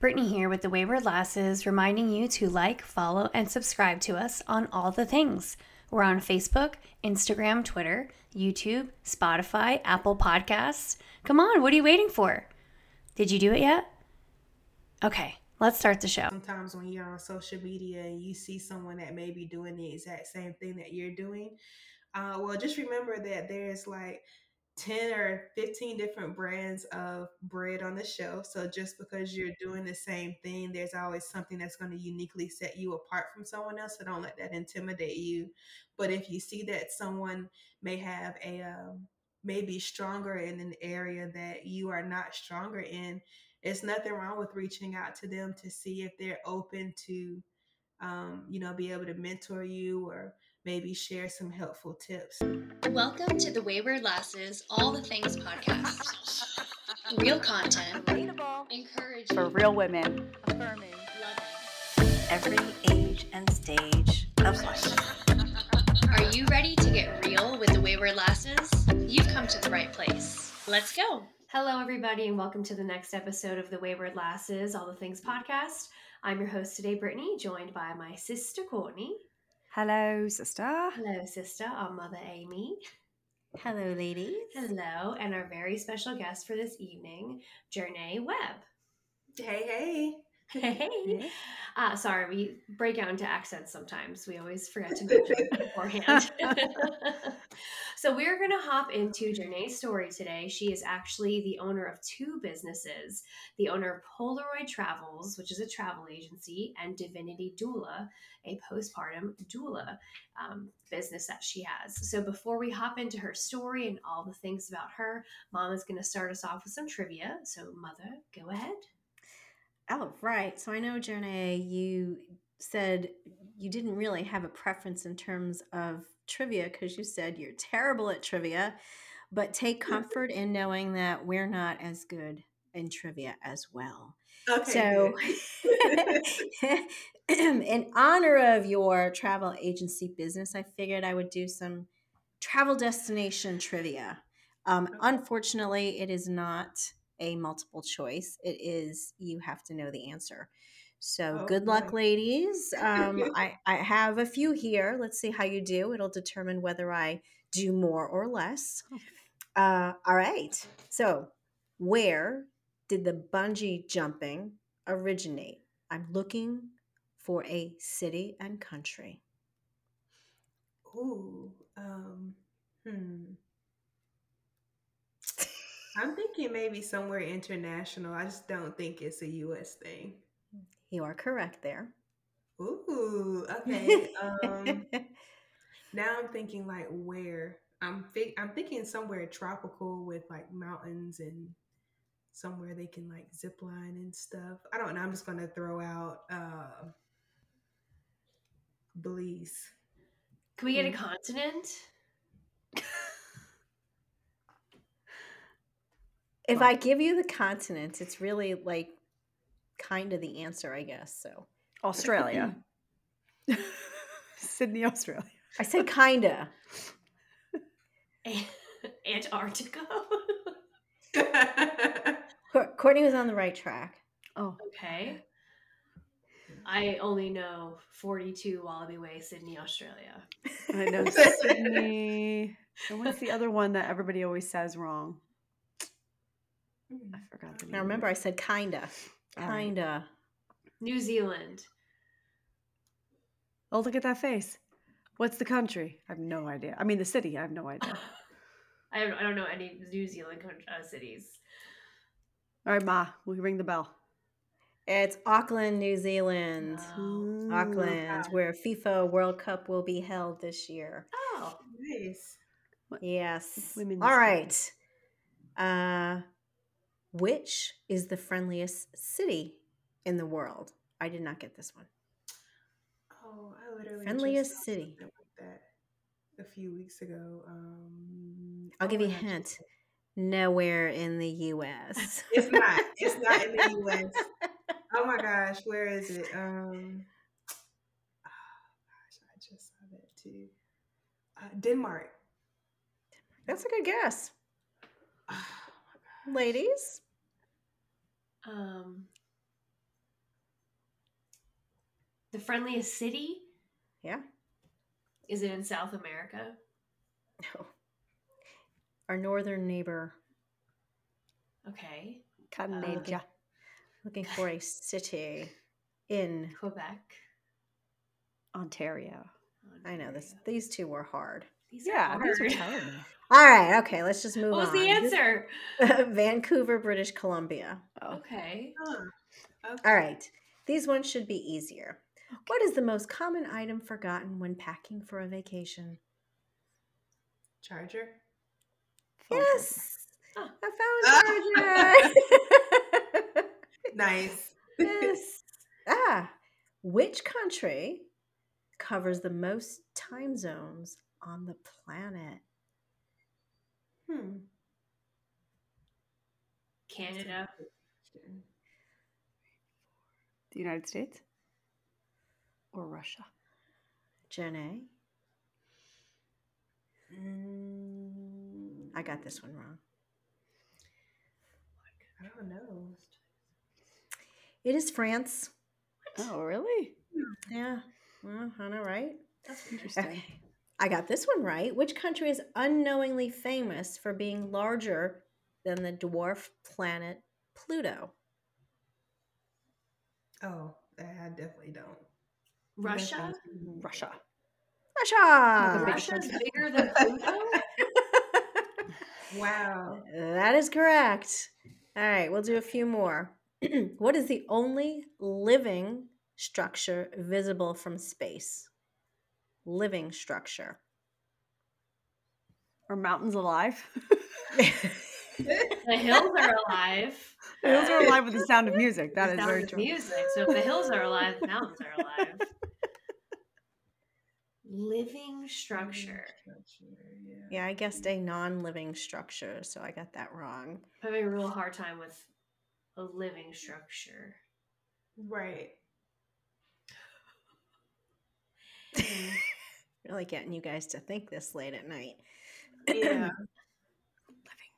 Brittany here with the Wayward Lasses, reminding you to like, follow, and subscribe to us on all the things. We're on Facebook, Instagram, Twitter, YouTube, Spotify, Apple Podcasts. Come on, what are you waiting for? Did you do it yet? Okay, let's start the show. Sometimes when you're on social media and you see someone that may be doing the exact same thing that you're doing, uh, well, just remember that there's like 10 or 15 different brands of bread on the shelf. So just because you're doing the same thing, there's always something that's going to uniquely set you apart from someone else. So don't let that intimidate you. But if you see that someone may have a, um, may be stronger in an area that you are not stronger in, it's nothing wrong with reaching out to them to see if they're open to, um, you know, be able to mentor you or maybe share some helpful tips. Welcome to the Wayward Lasses All the Things podcast. Real content, relatable, encouraging for real women, affirming, loving, every age and stage of life. Are you ready to get real with the Wayward Lasses? You've come to the right place. Let's go. Hello, everybody, and welcome to the next episode of the Wayward Lasses All the Things podcast. I'm your host today, Brittany, joined by my sister Courtney. Hello, sister. Hello, sister, our mother Amy. Hello, ladies. Hello, and our very special guest for this evening, Jernae Webb. Hey, hey. Hey. Uh, sorry, we break out into accents sometimes. We always forget to mention beforehand. so we're going to hop into Jernae's story today. She is actually the owner of two businesses, the owner of Polaroid Travels, which is a travel agency, and Divinity Doula, a postpartum doula um, business that she has. So before we hop into her story and all the things about her, Mom is going to start us off with some trivia. So Mother, go ahead. Oh, right. So I know, Jernae, you said you didn't really have a preference in terms of trivia because you said you're terrible at trivia, but take comfort in knowing that we're not as good in trivia as well. Okay, so, in honor of your travel agency business, I figured I would do some travel destination trivia. Um, unfortunately, it is not a multiple choice. It is you have to know the answer. So oh, good luck, ladies. Um, I, I have a few here. Let's see how you do. It'll determine whether I do more or less. Uh, all right. So, where did the bungee jumping originate? I'm looking for a city and country. Ooh, um, hmm. I'm thinking maybe somewhere international. I just don't think it's a U.S. thing. You are correct there. Ooh, okay. um, now I'm thinking like where I'm. Fi- I'm thinking somewhere tropical with like mountains and somewhere they can like zip line and stuff. I don't know. I'm just gonna throw out uh, Belize. Can we get a mm. continent? If I give you the continent, it's really like kind of the answer, I guess. So Australia, Sydney, Australia. I said kinda. Antarctica. Courtney was on the right track. Oh, okay. I only know 42 Wallaby Way, Sydney, Australia. I know Sydney. And what's the other one that everybody always says wrong? Mm. I forgot the name. Now remember, I said kinda, kinda. New Zealand. Oh, look at that face. What's the country? I have no idea. I mean, the city. I have no idea. I don't, I don't know any New Zealand uh, cities. All right, Ma, we you ring the bell? It's Auckland, New Zealand. Oh. Auckland, where FIFA World Cup will be held this year. Oh, nice. Yes. Women's All right. Uh, which is the friendliest city in the world? I did not get this one. Oh, I literally friendliest city. Like that a few weeks ago. Um, I'll give you a hint. Nowhere in the U.S. it's not. It's not in the U.S. oh my gosh, where is it? Um, oh gosh, I just saw that too. Uh, Denmark. That's a good guess. Ladies? Um, The friendliest city? Yeah. Is it in South America? No. Our northern neighbor Okay. Canada. looking for a city in. Quebec. Ontario. I know this. These two were hard. These Yeah, are these are hard. terrible. All right. Okay. Let's just move on. What was on. the answer? Vancouver, British Columbia. Oh. Okay. Huh. Okay. All right. These ones should be easier. What is the most common item forgotten when packing for a vacation? Charger. Phone Yes. Oh. I found a charger. Nice. yes. Ah, which country covers the most time zones on the planet? Hmm. Canada. The United States or Russia? Jenny, Mm, I got this one wrong. I don't know. It is France. Oh, really? Yeah. Well, I know, right? That's Interesting. Okay. I got this one right. Which country is unknowingly famous for being larger than the dwarf planet Pluto? Oh, I definitely don't. Russia? Russia. Russia. big Russia's bigger than Pluto? Wow. That is correct. All right, we'll do a few more. what is the only living structure visible from space? Living structure. Are mountains alive? The hills are alive. the hills are alive with the sound of music. That The is sound very of true. music. So if the hills are alive, the mountains are alive. Living structure. Yeah. Yeah, I guessed a non living structure, so I got that wrong. I'm having a real hard time with a living structure. Right. Hmm. Really getting you guys to think this late at night. Yeah. Living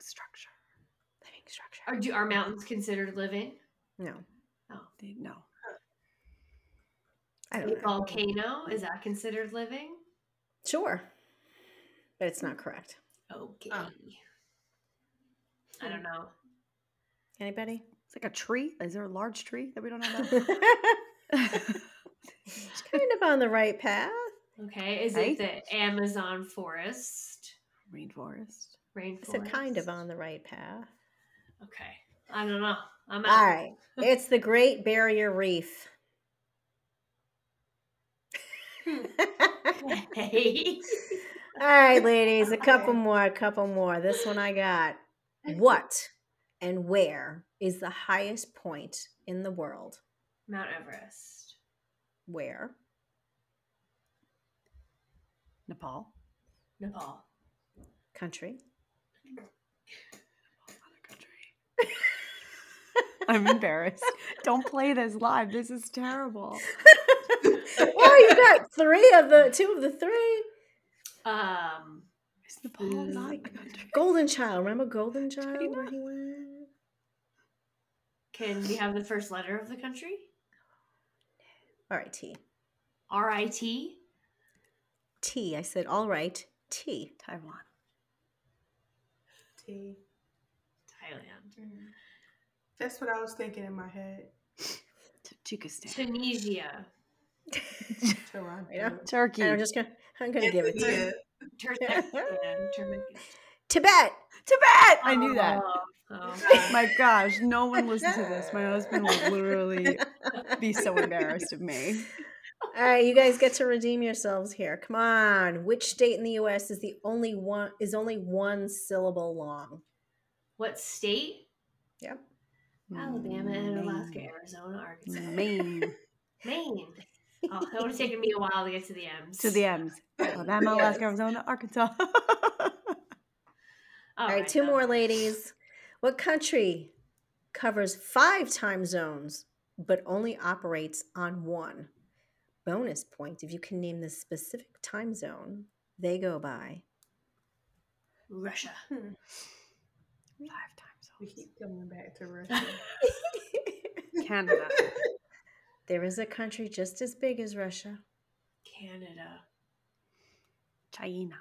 structure. living structure. Are do are mountains considered living? No, oh. They- No. I A don't know. volcano is that considered living? Sure, but it's not correct. Okay. Oh. I don't know. Anybody? It's like a tree. Is there a large tree that we don't know It's kind of on the right path. Okay, is Right? it the Amazon forest? Rainforest. Rainforest. It's a kind of on the right path. Okay, I don't know. I'm All out. right. It's the Great Barrier Reef. Hey. All right, ladies, a couple more, a couple more. This one I got. What and where is the highest point in the world? Mount Everest. Where? Nepal. Nepal. Country? Country. I'm embarrassed. Don't play this live. This is terrible. well, you got three of the two of the three. Um, Is Nepal not a country? Golden Child. Remember Golden Child China? where he went? can we have the first letter of the country? All right, T. R I T. T. I said all right. T. Taiwan. T. Thailand. Mm-hmm. That's what I was thinking in my head. Tajikistan. Tunisia. Toronto. Yeah. Turkey. I'm just gonna. I'm gonna give it to you. Yeah. Turkmenistan. Turkmenistan. Tibet. Tibet. I knew that. Oh, oh. My gosh, no one listens to this. My husband will literally be so embarrassed of me. All right, you guys get to redeem yourselves here. Come on. Which state in the U.S. is the only one is only one syllable long? What state? Yep. Alabama and Alaska, Arizona, Arkansas. Maine Maine. Oh, that would have taken me a while to get to the M's. to the M's. Alabama, Yes. Alaska, Arizona, Arkansas. All All right, two more ladies. What country covers five time zones but only operates on one? Bonus point if you can name the specific time zone they go by. Russia. Hmm. Five times. We keep coming back to Russia. Canada. There is a country just as big as Russia. Canada. China.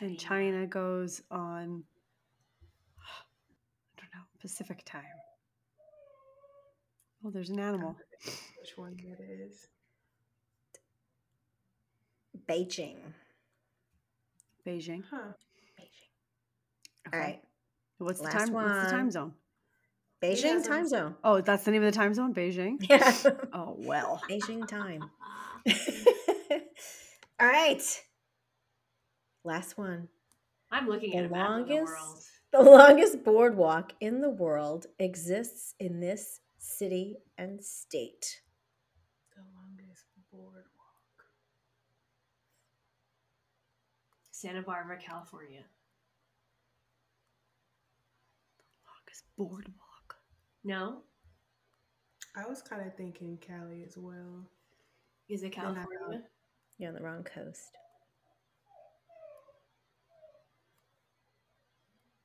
And China goes on, I don't know, Pacific time. Oh, there's an animal. Which one that is? Beijing. Beijing. Huh. All right. What's the Last time? What's the time zone? Beijing Yeah, time zone. Oh, that's the name of the time zone, Beijing. Yeah. Oh well. Beijing time. All right. Last one. I'm looking at The a map of the longest- world. The longest boardwalk in the world exists in this city and state. The longest boardwalk. Santa Barbara, California. Longest boardwalk. No? I was kind of thinking Cali as well. Is it California? You're on the wrong coast.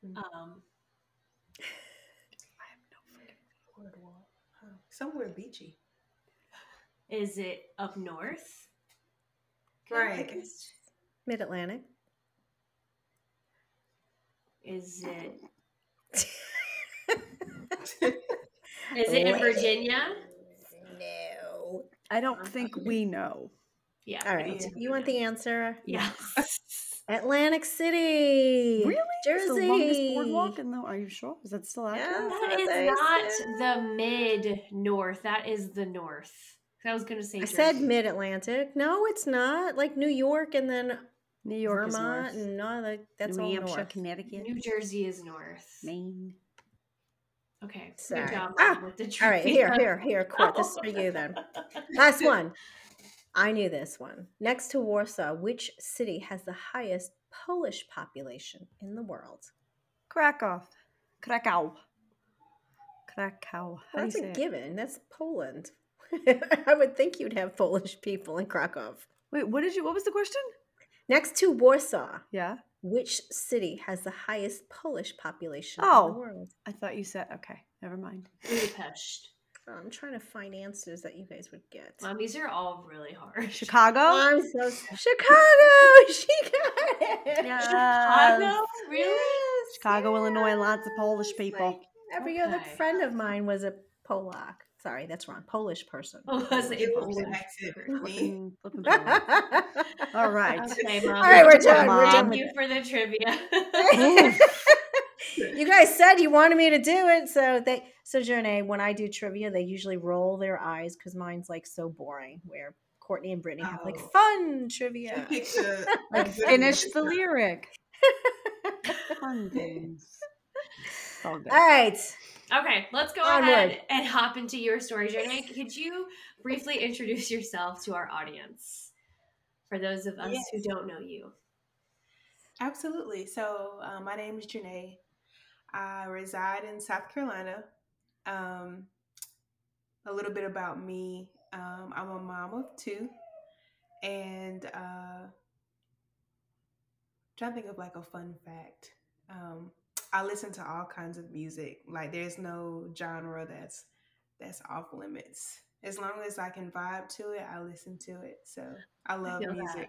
Um, I have no freaking Boardwalk. Huh. Somewhere beachy. is it up north? Right. Mid Atlantic. Is it is it in Virginia? No. I don't uh-huh. think we know. Yeah. All right. Yeah. You want the answer? Yeah. Atlantic City. Really? It's Jersey. the longest boardwalk in the. Are you sure? Is that still accurate? Yeah. That what is they not said. the mid north. That is the north. I was gonna say. I said Mid Atlantic. No, it's not. Like New York and then New York Vermont is north. and no, like that's New all Hampshire, north. Connecticut, New Jersey is north. Maine. Okay. Sorry. Good job Ah, with the All right, here, here, here, Court. This is for you then. Last one. I knew this one. Next to Warsaw, which city has the highest Polish population in the world? Krakow. Krakow. Krakow. Well, How that's a it? given. That's Poland. I would think you'd have Polish people in Krakow. Wait, what did you? What was the question? Next to Warsaw, Yeah, which city has the highest Polish population in Oh. the world? I thought you said. Okay, never mind. Budapest. Oh, I'm trying to find answers that you guys would get. Mom, these are all really hard. Chicago. Oh, I'm so Chicago. She got it. Yes. Chicago? Really? Yes, Chicago, Illinois, lots of Polish people. Like, every other Okay. friend of mine was a Polak. Sorry, that's wrong. Polish person. Oh, was it It was Polish? an accent queen. Flipping- flipping Polish. All right. Okay, Mom. All right, we're done, we're Thank you for the trivia. you guys said you wanted me to do it, so they so Jernae, when I do trivia, they usually roll their eyes because mine's like so boring. Where Courtney and Brittany have like Oh. fun trivia. Like finish the lyric. Fun things. All. All right. Okay, let's go Onward. ahead and hop into your story, Jernae. Could you briefly introduce yourself to our audience? For those of us who don't know you. Absolutely. So, uh, my name is Jernae. I reside in South Carolina. Um, a little bit about me um, I'm a mom of two, and uh, trying to think of like a fun fact. Um, I listen to all kinds of music. Like, there's no genre that's that's off limits. As long as I can vibe to it, I listen to it. So I love feel music.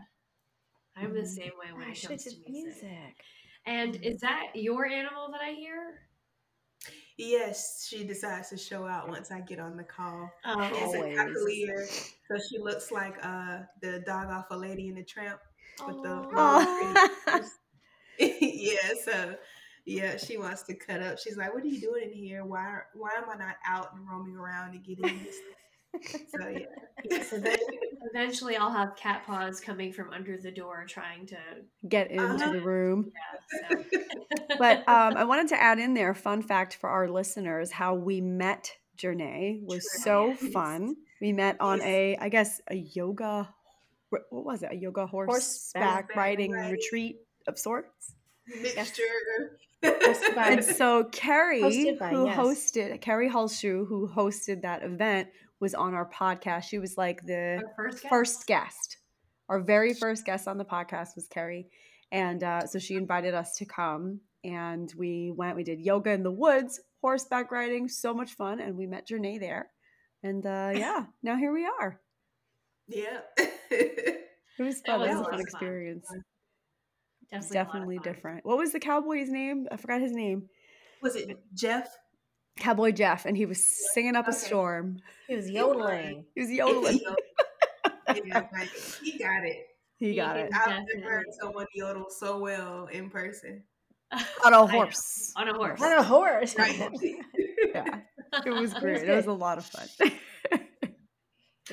that. I'm the Mhm. same way when I it comes to music. music. And is that your animal that I hear? Yes, she decides to show out once I get on the call. Oh, It's a Always. cockalier, so she looks like uh the dog off a Lady in the Tramp with the Oh. yeah. So yeah, she wants to cut up. She's like, "What are you doing in here? Why why am I not out and roaming around and getting this?" So yeah, Yes, event- eventually I'll have cat paws coming from under the door trying to. Get into Uh-huh. the room. Yeah, so. But um, I wanted to add in there, fun fact for our listeners, how we met Jernae was so fun. We met on Yes. a, I guess, a yoga, what was it? A yoga horseback Horseback riding riding. retreat of sorts. mixture. By- And so Carrie, Hosted by, who yes. hosted Carrie Hulshoe, who hosted that event, was on our podcast. She was like the first guest? first guest. Our very first guest on the podcast was Carrie. And uh, so she invited us to come and we went, we did yoga in the woods, horseback riding, so much fun. And we met Jernae there. And uh, yeah, now here we are. Yeah. It was fun. was It was a fun fun. Experience. Definitely, a lot of Definitely different. What was the cowboy's name? I forgot his name. Was it Jeff? Cowboy Jeff, and he was singing up a storm. He was yodeling. He was yodeling. yeah, like, he got it. He got He it I've never heard someone yodel so well in person. on a horse. on a horse. On a horse. Right. Yeah, it was It great. was It was a lot of fun.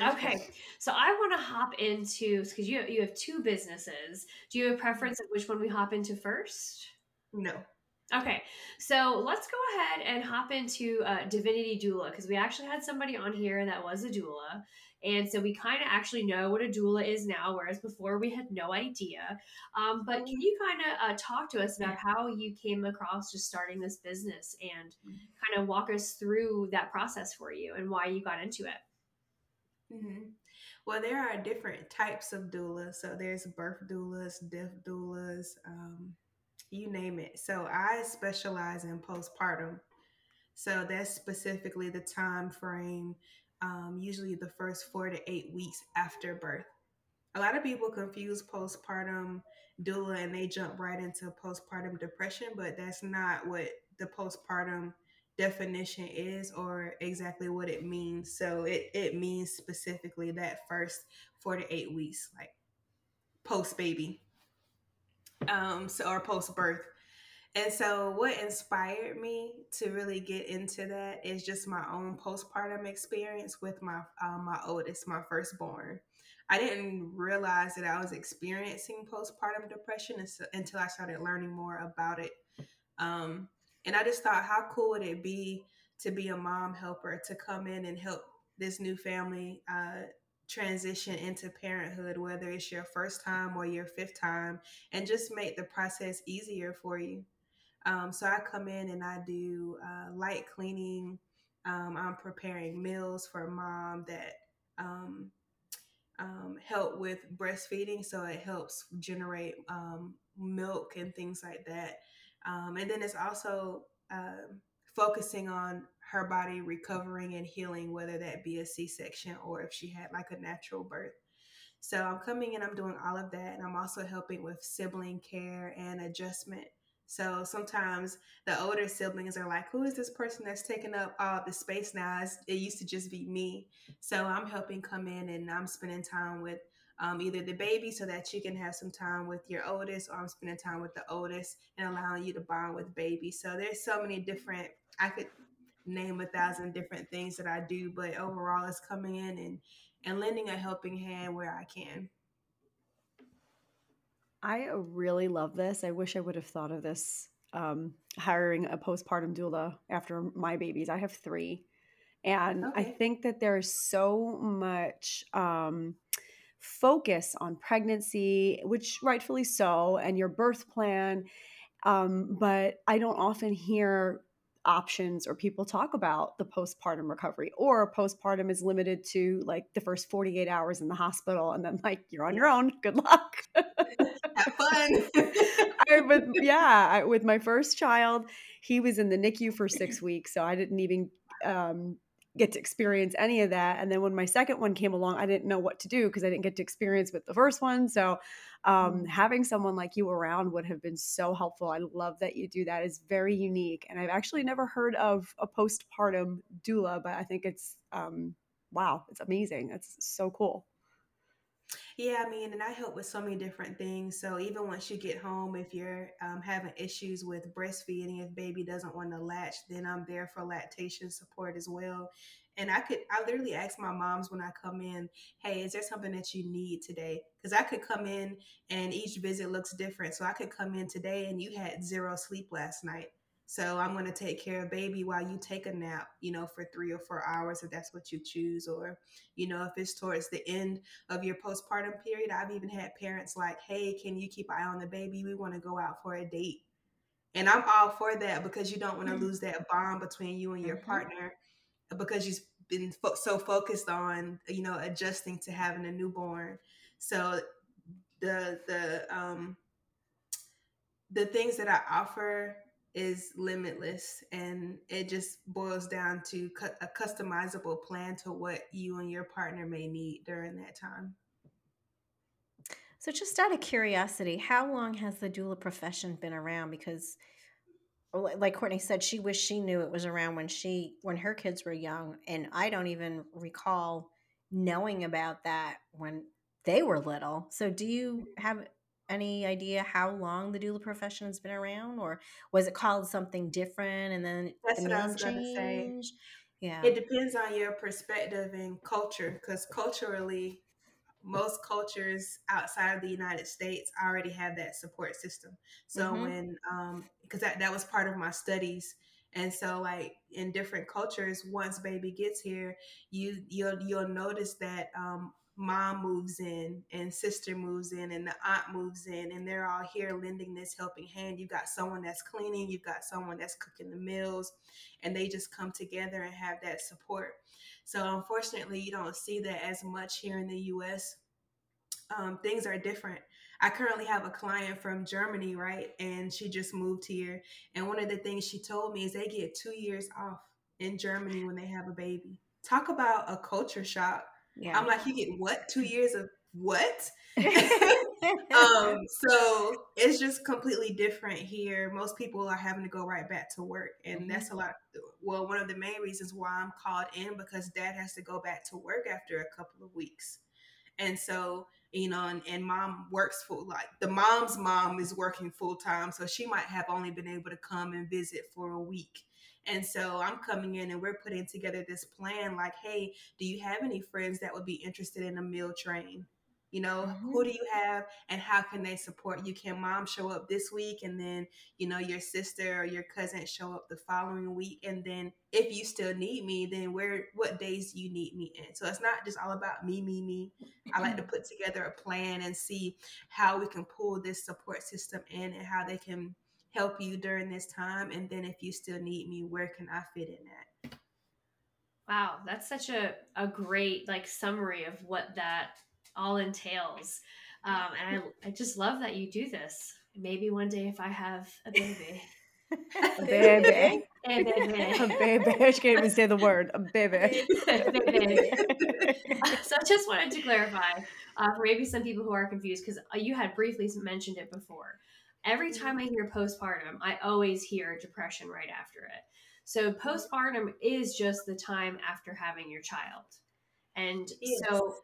Okay, so I want to hop into because you you have two businesses. Do you have a preference of which one we hop into first? No. Okay, so let's go ahead and hop into uh, Divinity Doula because we actually had somebody on here that was a doula. And so we kind of actually know what a doula is now, whereas before we had no idea. Um, but can you kind of uh, talk to us about how you came across just starting this business and kind of walk us through that process for you and why you got into it? Hmm Well, there are different types of doulas. So there's birth doulas, death doulas, um, you name it. So I specialize in postpartum. So that's specifically the time frame, um, usually the first four to eight weeks after birth. A lot of people confuse postpartum doula and they jump right into postpartum depression, but that's not what the postpartum definition is or exactly what it means. So it, it means specifically that first four to eight weeks, like post baby, um, so or post birth. And so, what inspired me to really get into that is just my own postpartum experience with my um, my oldest, my firstborn. I didn't realize that I was experiencing postpartum depression until I started learning more about it. Um, and I just thought, how cool would it be to be a mom helper to come in and help this new family uh, transition into parenthood, whether it's your first time or your fifth time, and just make the process easier for you. Um, so I come in and I do uh, light cleaning. Um, I'm preparing meals for mom that um, um, help with breastfeeding, so it helps generate um, milk and things like that. Um, and then it's also um focusing on her body recovering and healing, whether that be a C-section or if she had like a natural birth. So I'm coming in, I'm doing all of that, and I'm also helping with sibling care and adjustment. So sometimes the older siblings are like, "Who is this person that's taking up all the space now?" It's- It used to just be me. So I'm helping come in, and I'm spending time with um, either the baby so that you can have some time with your oldest, or I'm spending time with the oldest and allowing you to bond with baby. So there's so many different. I could name a thousand different things that I do, but overall, it's coming in and and lending a helping hand where I can. I really love this. I wish I would have thought of this um, hiring a postpartum doula after my babies. I have three. And I think that there's so much um, focus on pregnancy, which rightfully so, and your birth plan. Um, but I don't often hear options or people talk about the postpartum recovery or postpartum is limited to like the first 48 hours in the hospital and then like you're on your own good luck Have fun. I, with, yeah I, with my first child he was in the nicu for six weeks so i didn't even um, get to experience any of that and then when my second one came along i didn't know what to do because i didn't get to experience with the first one so um, Mm. having someone like you around would have been so helpful i love that you do that it's very unique and i've actually never heard of a postpartum doula but i think it's um, wow it's amazing it's so cool Yeah, I mean, and I help with so many different things. So even once you get home, if you're um, having issues with breastfeeding, if baby doesn't want to latch, then I'm there for lactation support as well. And I could, I literally ask my moms when I come in, hey, is there something that you need today? Because I could come in and each visit looks different. So I could come in today and you had zero sleep last night. So I'm going to take care of baby while you take a nap, you know, for three or four hours if that's what you choose. Or, you know, if it's towards the end of your postpartum period. I've even had parents like, hey, can you keep an eye on the baby? We want to go out for a date. And I'm all for that because you don't want to lose that bond between you and your Mhm. partner because you've been fo- so focused on, you know, adjusting to having a newborn. So the the um the things that I offer is limitless and it just boils down to cu- a customizable plan to what you and your partner may need during that time. So, just out of curiosity, how long has the doula profession been around? Because, like Courtney said, she wished she knew it was around when she when her kids were young, and I don't even recall knowing about that when they were little. So, do you mm. have any idea how long the doula profession has been around, or was it called something different and then That's the what I was going to say. Yeah. It depends on your perspective and culture, because culturally, most cultures outside of the United States already have that support system. So Mhm. when, um, because that that was part of my studies, and so like in different cultures, once baby gets here, you you'll you'll notice that um, mom moves in and sister moves in and the aunt moves in and they're all here lending this helping hand. You got someone that's cleaning, you've got someone that's cooking the meals, and they just come together and have that support. So unfortunately, you don't see that as much here in the U.S. Um, things are different. I currently have a client from Germany, right? And she just moved here. And one of the things she told me is they get two years off in Germany when they have a baby. Talk about a culture shock. Yeah. I'm like, you get what? Two years of what? um, so it's just completely different here. Most people are having to go right back to work, and Mhm. that's a lot. Well, one of the main reasons why I'm called in because dad has to go back to work after a couple of weeks, and so you know, and, and mom works full like the mom's mom is working full time, so she might have only been able to come and visit for a week. And so I'm coming in and we're putting together this plan like, hey, do you have any friends that would be interested in a meal train? You know, Mhm. who do you have and how can they support you? Can mom show up this week and then, you know, your sister or your cousin show up the following week? And then if you still need me, then where what days do you need me in? So it's not just all about me, me, me. I like to put together a plan and see how we can pull this support system in and how they can help you during this time. And then if you still need me, where can I fit in at? Wow, that's such a, a great like summary of what that all entails. Um, and I, I just love that you do this. Maybe one day if I have a baby. A baby. A baby. A baby. She can't even say the word. A baby. Baby. so I just wanted to clarify uh, for maybe some people who are confused because you had briefly mentioned it before. Every mm-hmm. time I hear postpartum, I always hear depression right after it. So postpartum is just the time after having your child, and Yes. so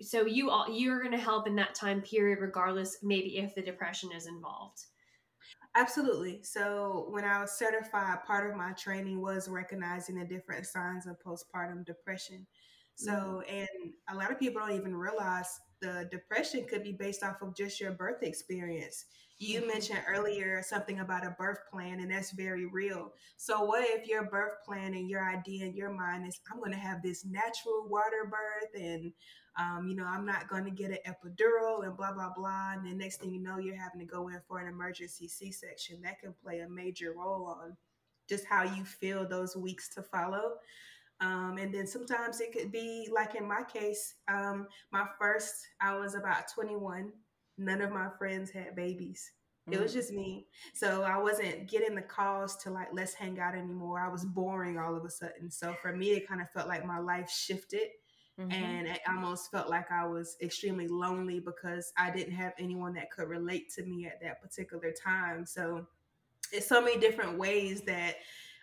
so you all you're going to help in that time period regardless maybe if the depression is involved. Absolutely. So when I was certified, part of my training was recognizing the different signs of postpartum depression. So, mm-hmm. and a lot of people don't even realize the depression could be based off of just your birth experience. You mentioned earlier something about a birth plan, and that's very real. So, what if your birth plan and your idea in your mind is, I'm going to have this natural water birth, and um, you know, I'm not going to get an epidural, and blah blah blah. And the next thing you know, you're having to go in for an emergency C-section. That can play a major role on just how you feel those weeks to follow. Um, and then sometimes it could be like in my case, um, my first, I was about 21. None of my friends had babies. It was just me. So I wasn't getting the calls to like, let's hang out anymore. I was boring all of a sudden. So for me, it kind of felt like my life shifted Mhm. and it almost felt like I was extremely lonely because I didn't have anyone that could relate to me at that particular time. So it's so many different ways that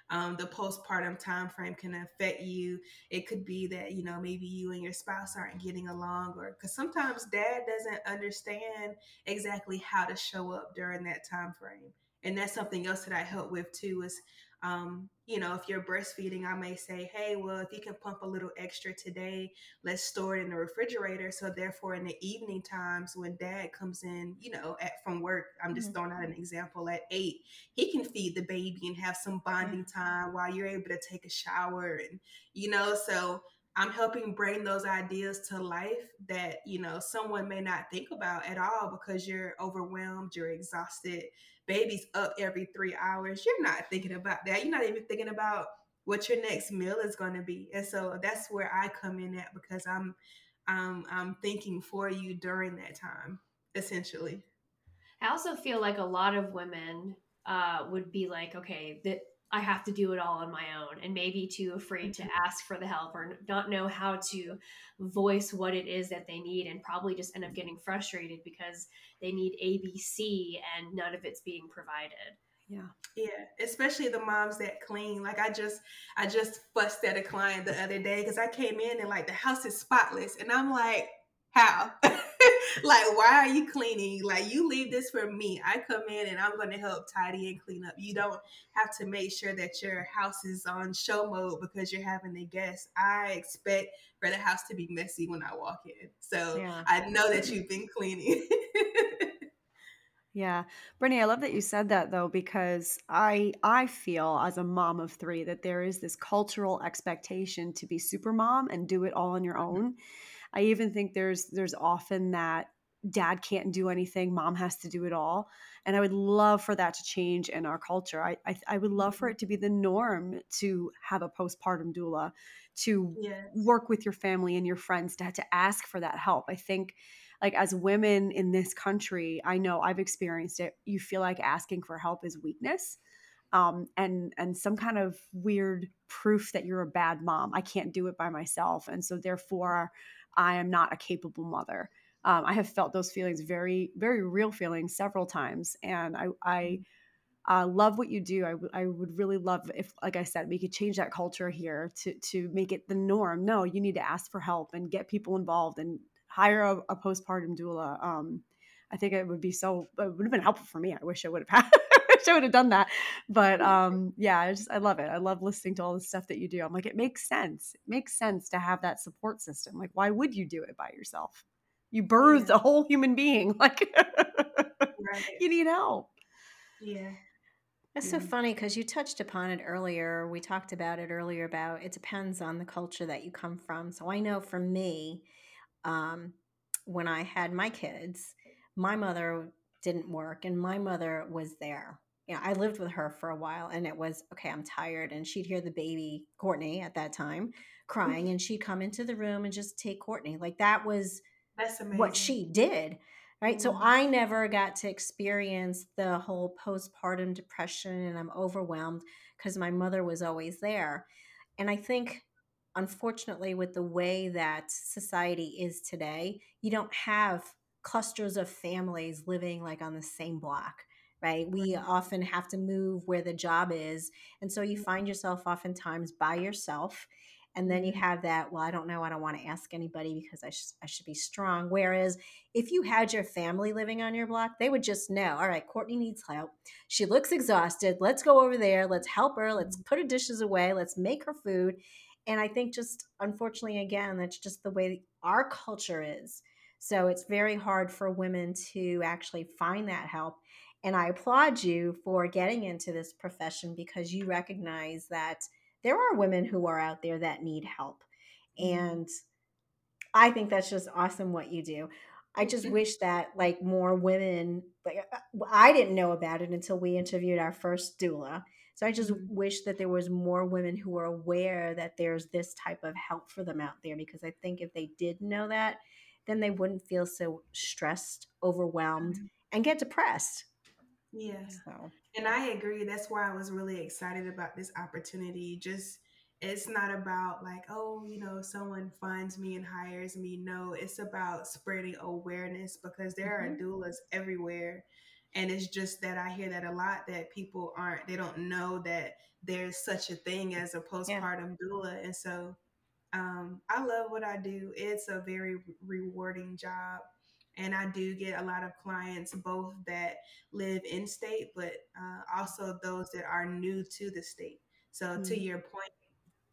um, the postpartum time frame can affect you. It could be that you know maybe you and your spouse aren't getting along, or because sometimes dad doesn't understand exactly how to show up during that time frame, and that's something else that I help with too. Is um, you know, if you're breastfeeding, I may say, hey, well, if you can pump a little extra today, let's store it in the refrigerator. So therefore, in the evening times when dad comes in, you know, at from work, I'm just Mhm. throwing out an example at eight, he can feed the baby and have some bonding time while you're able to take a shower and you know, so I'm helping bring those ideas to life that, you know, someone may not think about at all because you're overwhelmed, you're exhausted, baby's up every three hours. You're not thinking about that. You're not even thinking about what your next meal is going to be. And so that's where I come in at because I'm um, I'm thinking for you during that time, essentially. I also feel like a lot of women uh, would be like, okay, that I have to do it all on my own, and maybe too afraid to Mm-hmm. ask for the help or not know how to voice what it is that they need, and probably just end up getting frustrated because they need ABC and none of it's being provided. Yeah. Yeah, especially the moms that clean. Like I just, I just fussed at a client the other day because I came in and like the house is spotless, and I'm like, how? like, why are you cleaning? Like, you leave this for me. I come in and I'm going to help tidy and clean up. You don't have to make sure that your house is on show mode because you're having a guest. I expect for the house to be messy when I walk in. So Yeah. I know that you've been cleaning. Yeah. Brittany, I love that you said that though, because I I feel as a mom of three that there is this cultural expectation to be super mom and do it all on your mm-hmm. own. I even think there's there's often that dad can't do anything, mom has to do it all. And I would love for that to change in our culture. I I, I would love for it to be the norm to have a postpartum doula, to yes. work with your family and your friends to, to ask for that help. I think like as women in this country, I know I've experienced it. You feel like asking for help is weakness. Um, and and some kind of weird proof that you're a bad mom. I can't do it by myself, and so therefore, I am not a capable mother. Um, I have felt those feelings, very very real feelings, several times, and I I uh, love what you do. I, w- I would really love if, like I said, we could change that culture here to to make it the norm. No, you need to ask for help and get people involved and hire a, a postpartum doula. Um, I think it would be so. It would have been helpful for me. I wish I would have had. I would have done that. But um, yeah, I just I love it. I love listening to all the stuff that you do. I'm like, it makes sense. It makes sense to have that support system. Like, why would you do it by yourself? You birthed Yeah. a whole human being. Like, Right. you need help. Yeah. It's so funny because you touched upon it earlier. We talked about it earlier about it depends on the culture that you come from. So I know for me, um, when I had my kids, my mother didn't work and my mother was there. You know, I lived with her for a while and it was okay, I'm tired. And she'd hear the baby, Courtney, at that time, crying, and she'd come into the room and just take Courtney. Like that was That's what she did right so Mhm. i never got to experience the whole postpartum depression and i'm overwhelmed because my mother was always there and i think unfortunately with the way that society is today you don't have clusters of families living like on the same block right? We often have to move where the job is and so you find yourself oftentimes by yourself and then you Mhm. have that well i don't know i don't want to ask anybody because I, sh- I should be strong. Whereas if you had your family living on your block they would just know all right courtney needs help. She looks exhausted. Let's go over there. Let's help her. Let's put her dishes away. Let's make her food. And i think just unfortunately again that's just the way our culture is. So it's very hard for women to actually find that help and i applaud you for getting into this profession because you recognize that there are women who are out there that need help. Mhm. And I think that's just awesome what you do. I just wish that like more women like uh, I didn't know about it until we interviewed our first doula. So I just Mhm. wish that there was more women who are aware that there's this type of help for them out there because I think if they did know that, then they wouldn't feel so stressed, overwhelmed, and get depressed. Yeah. So And I agree. That's why I was really excited about this opportunity. Just it's not about like, oh, you know, someone finds me and hires me. No, it's about spreading awareness because there Mhm. are doulas everywhere. And it's just that I hear that a lot that people aren't they don't know that there's such a thing as a postpartum doula. And so um, I love what I do. It's a very rewarding job. And I do get a lot of clients, both that live in state, but uh, also those that are new to the state. So, to Mm. your point,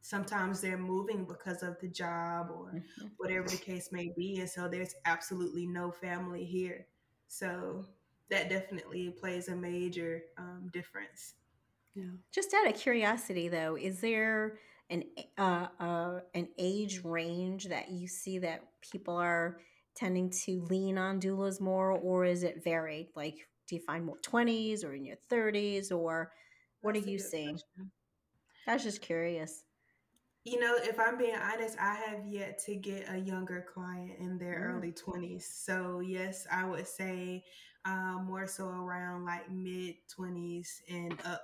sometimes they're moving because of the job or Mhm. whatever the case may be. And so, there's absolutely no family here. So, that definitely plays a major um, difference. Yeah. Just out of curiosity, though, is there an uh, uh, an age range that you see that people are tending to lean on doulas more, or is it varied? Like, do you find more twenties or in your thirties, or what That's are you seeing? question. I was just curious. You know, if I'm being honest, I have yet to get a younger client in their Mm. early 20s. So, yes, I would say uh, more so around like mid 20s and up.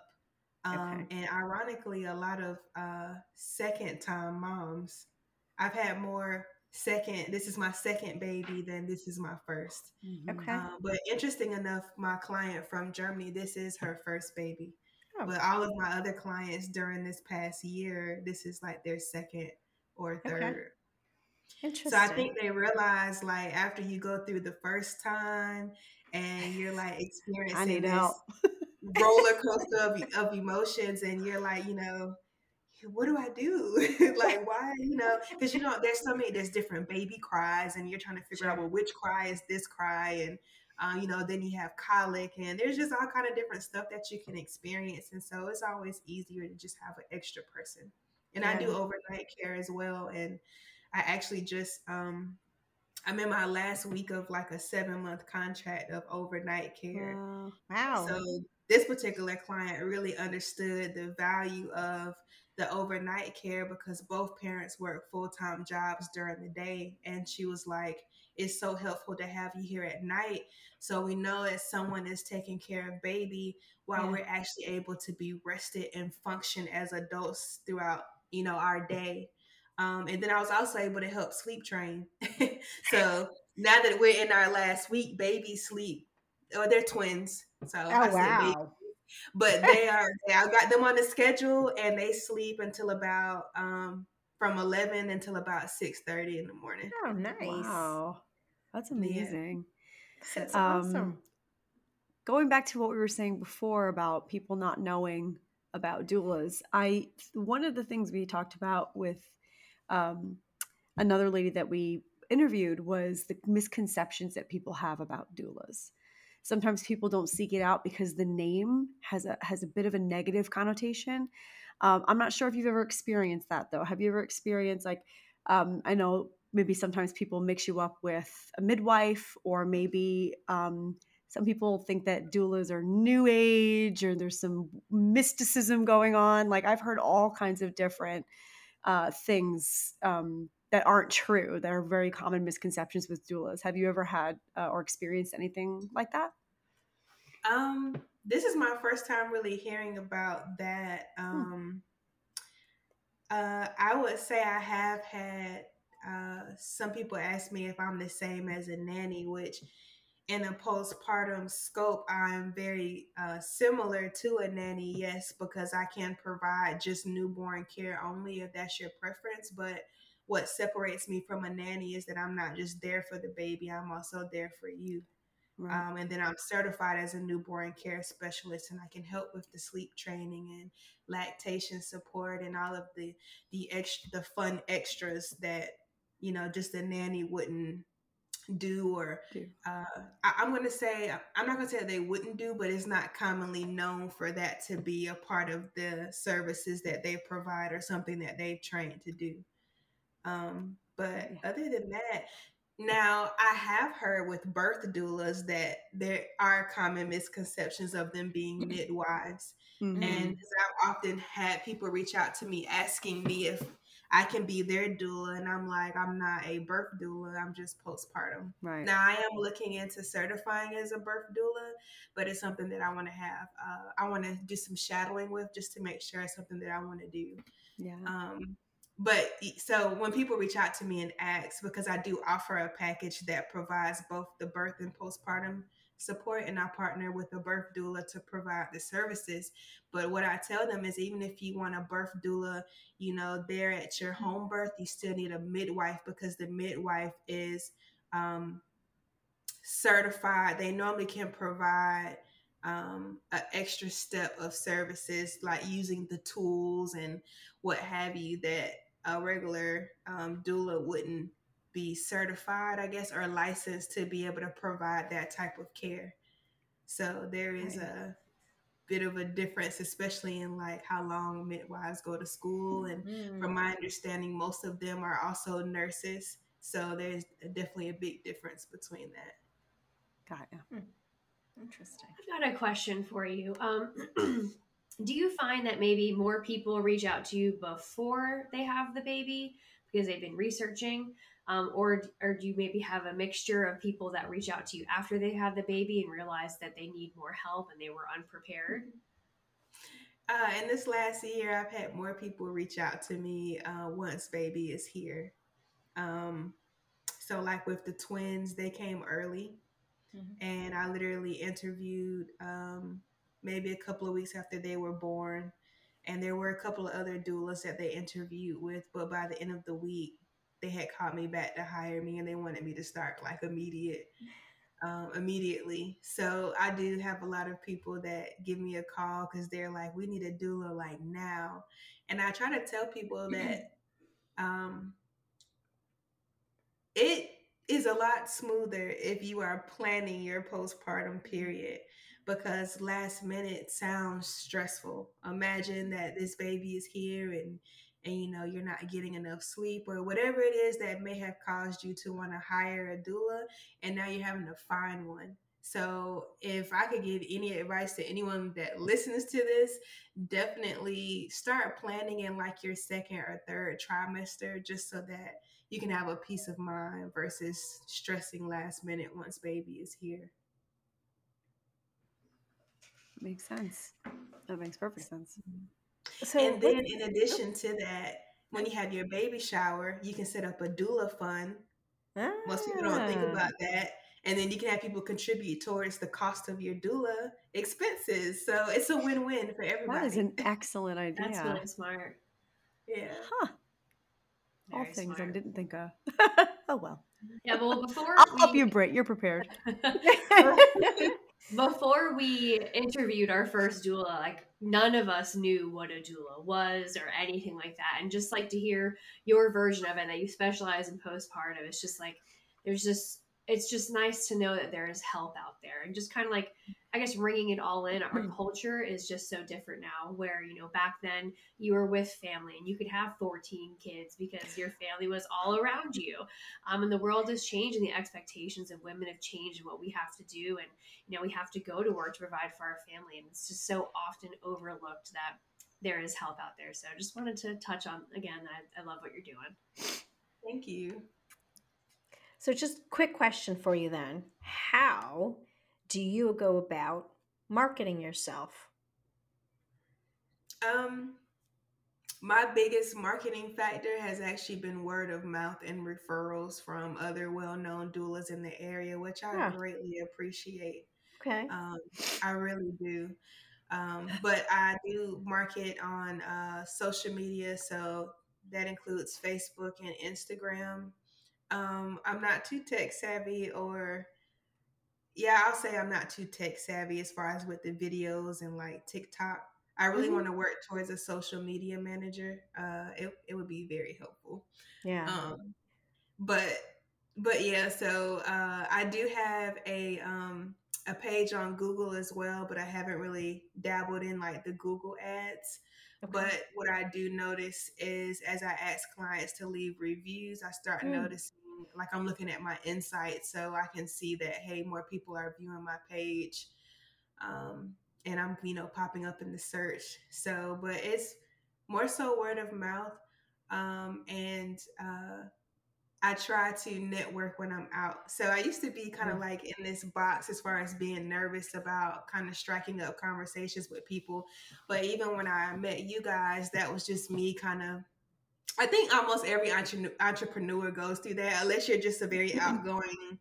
Um, Okay. And ironically, a lot of uh, second time moms, I've had more second, this is my second baby then this is my first. Mhm. Okay. Um, but interesting enough, my client from Germany, this is her first baby. Oh. But all of my other clients during this past year, this is like their second or third Okay. third. Interesting. So I think they realize like after you go through the first time and you're like experiencing this roller coaster of, of emotions and you're like, you know, what do I do? like why, you know, because you know, there's so many, there's different baby cries and you're trying to figure out well which cry is this cry and uh, you know, then you have colic and there's just all kind of different stuff that you can experience. And so it's always easier to just have an extra person. And I do overnight care as well. And I actually just um I'm in my last week of like a seven month contract of overnight care. Wow. wow. So this particular client really understood the value of the overnight care because both parents work full time jobs during the day. And she was like, it's so helpful to have you here at night. So we know that someone is taking care of baby while Yeah. we're actually able to be rested and function as adults throughout, you know, our day. Um, and then I was also able to help sleep train. so now that we're in our last week, baby sleep. Oh, they're twins. So oh I said baby, wow. But they are. They, I got them on the schedule, and they sleep until about um from eleven until about six thirty in the morning. Oh, nice. Wow. That's Yeah. amazing. That's Um, awesome. Going back to what we were saying before about people not knowing about doulas, I one of the things we talked about with um, another lady that we interviewed was the misconceptions that people have about doulas. Sometimes people don't seek it out because the name has a has a bit of a negative connotation. Um, I'm not sure if you've ever experienced that though. Have you ever experienced like um, I know maybe sometimes people mix you up with a midwife or maybe um, some people think that doulas are new age or there's some mysticism going on like i've heard all kinds of different uh, things um, that aren't true that are very common misconceptions with doulas have you ever had uh, or experienced anything like that Um, this is my first time really hearing about that. Um, uh, I would say I have had uh, some people ask me if I'm the same as a nanny, which in a postpartum scope, I'm very uh, similar to a nanny, yes, because I can provide just newborn care only if that's your preference. But what separates me from a nanny is that I'm not just there for the baby, I'm also there for you. right Um, and then I'm certified as a newborn care specialist, and I can help with the sleep training and lactation support and all of the the extra the fun extras that you know just a nanny wouldn't do or uh, I, I'm going to say I'm not going to say they wouldn't do, but it's not commonly known for that to be a part of the services that they provide or something that they've trained to do. Um, but Yeah. other than that, now I have heard with birth doulas that there are common misconceptions of them being midwives, Mhm. and I've often had people reach out to me asking me if I can be their doula, and I'm like, I'm not a birth doula. I'm just postpartum. right Now I am looking into certifying as a birth doula, but it's something that I want to have. Uh, I want to do some shadowing with just to make sure it's something that I want to do. yeah Um, but so when people reach out to me and ask, because I do offer a package that provides both the birth and postpartum support, and I partner with a birth doula to provide the services. But what I tell them is, even if you want a birth doula, you know, there at your home birth, you still need a midwife because the midwife is um, certified. They normally can provide um, an extra step of services like using the tools and what have you that a regular um, doula wouldn't be certified, I guess, or licensed to be able to provide that type of care. So there is Right. a bit of a difference, especially in like how long midwives go to school. And Mm. from my understanding, most of them are also nurses. So there's definitely a big difference between that. got ya. Interesting. I've got a question for you. Um, do you find that maybe more people reach out to you before they have the baby because they've been researching? Um, or, or do you maybe have a mixture of people that reach out to you after they have the baby and realize that they need more help and they were unprepared? Uh, in this last year, I've had more people reach out to me uh, once baby is here. Um, so, like with the twins, they came early, mm-hmm. and I literally interviewed um, maybe a couple of weeks after they were born. And there were a couple of other doulas that they interviewed with, but by the end of the week, they had called me back to hire me, and they wanted me to start like immediate um, immediately. So I do have a lot of people that give me a call because they're like, we need a doula like now. And I try to tell people that um, it is a lot smoother if you are planning your postpartum period because last minute sounds stressful. Imagine that this baby is here and and you know you're not getting enough sleep or whatever it is that may have caused you to want to hire a doula and now you're having to find one so if i could give any advice to anyone that listens to this definitely start planning in like your second or third trimester just so that you can have a peace of mind versus stressing last minute once baby is here makes sense that makes perfect sense mm-hmm. So and then in addition to that, when you have your baby shower, you can set up a doula fund. Ah. Most people don't think ah. about that. And then you can have people contribute towards the cost of your doula expenses. So it's a win-win for everybody. That is an excellent idea. That's really smart. Yeah. Huh. All things smart. I didn't think of. oh well. Yeah, well before I'll we... help you, Britt. You're prepared. before we interviewed our first doula, like none of us knew what a doula was or anything like that. And just like to hear your version of it that you specialize in postpartum, it's just like there's just it's just nice to know that there is help out there and just kind of like i guess ringing it all in our mm. culture is just so different now where you know back then you were with family and you could have 14 kids because your family was all around you um, and the world has changed and the expectations of women have changed and what we have to do and you know we have to go to work to provide for our family and it's just so often overlooked that there is help out there. So i just wanted to touch on again i, I love what you're doing. Thank you so, just quick question for you then. How do you go about marketing yourself? Um, my biggest marketing factor has actually been word of mouth and referrals from other well-known doulas in the area, which I yeah. greatly appreciate. Okay. Um, I really do. Um, but I do market on uh, social media, so that includes Facebook and Instagram. Um, I'm not too tech savvy, or yeah, I'll say I'm not too tech savvy as far as with the videos and like TikTok. I really mm-hmm. want to work towards a social media manager. Uh, it it would be very helpful. Yeah. Um, but but yeah, so uh, I do have a um a page on Google as well, but I haven't really dabbled in like the Google ads. Okay. But what I do notice is as I ask clients to leave reviews, I start mm. noticing like I'm looking at my insights so I can see that hey, more people are viewing my page. Um, and I'm, you know, popping up in the search. So, but it's more so word of mouth. Um, and uh, I try to network when I'm out. So I used to be kind of mm. like in this box as far as being nervous about kind of striking up conversations with people. But even when I met you guys, that was just me kind of. I think almost every entre- entrepreneur goes through that, unless you're just a very outgoing,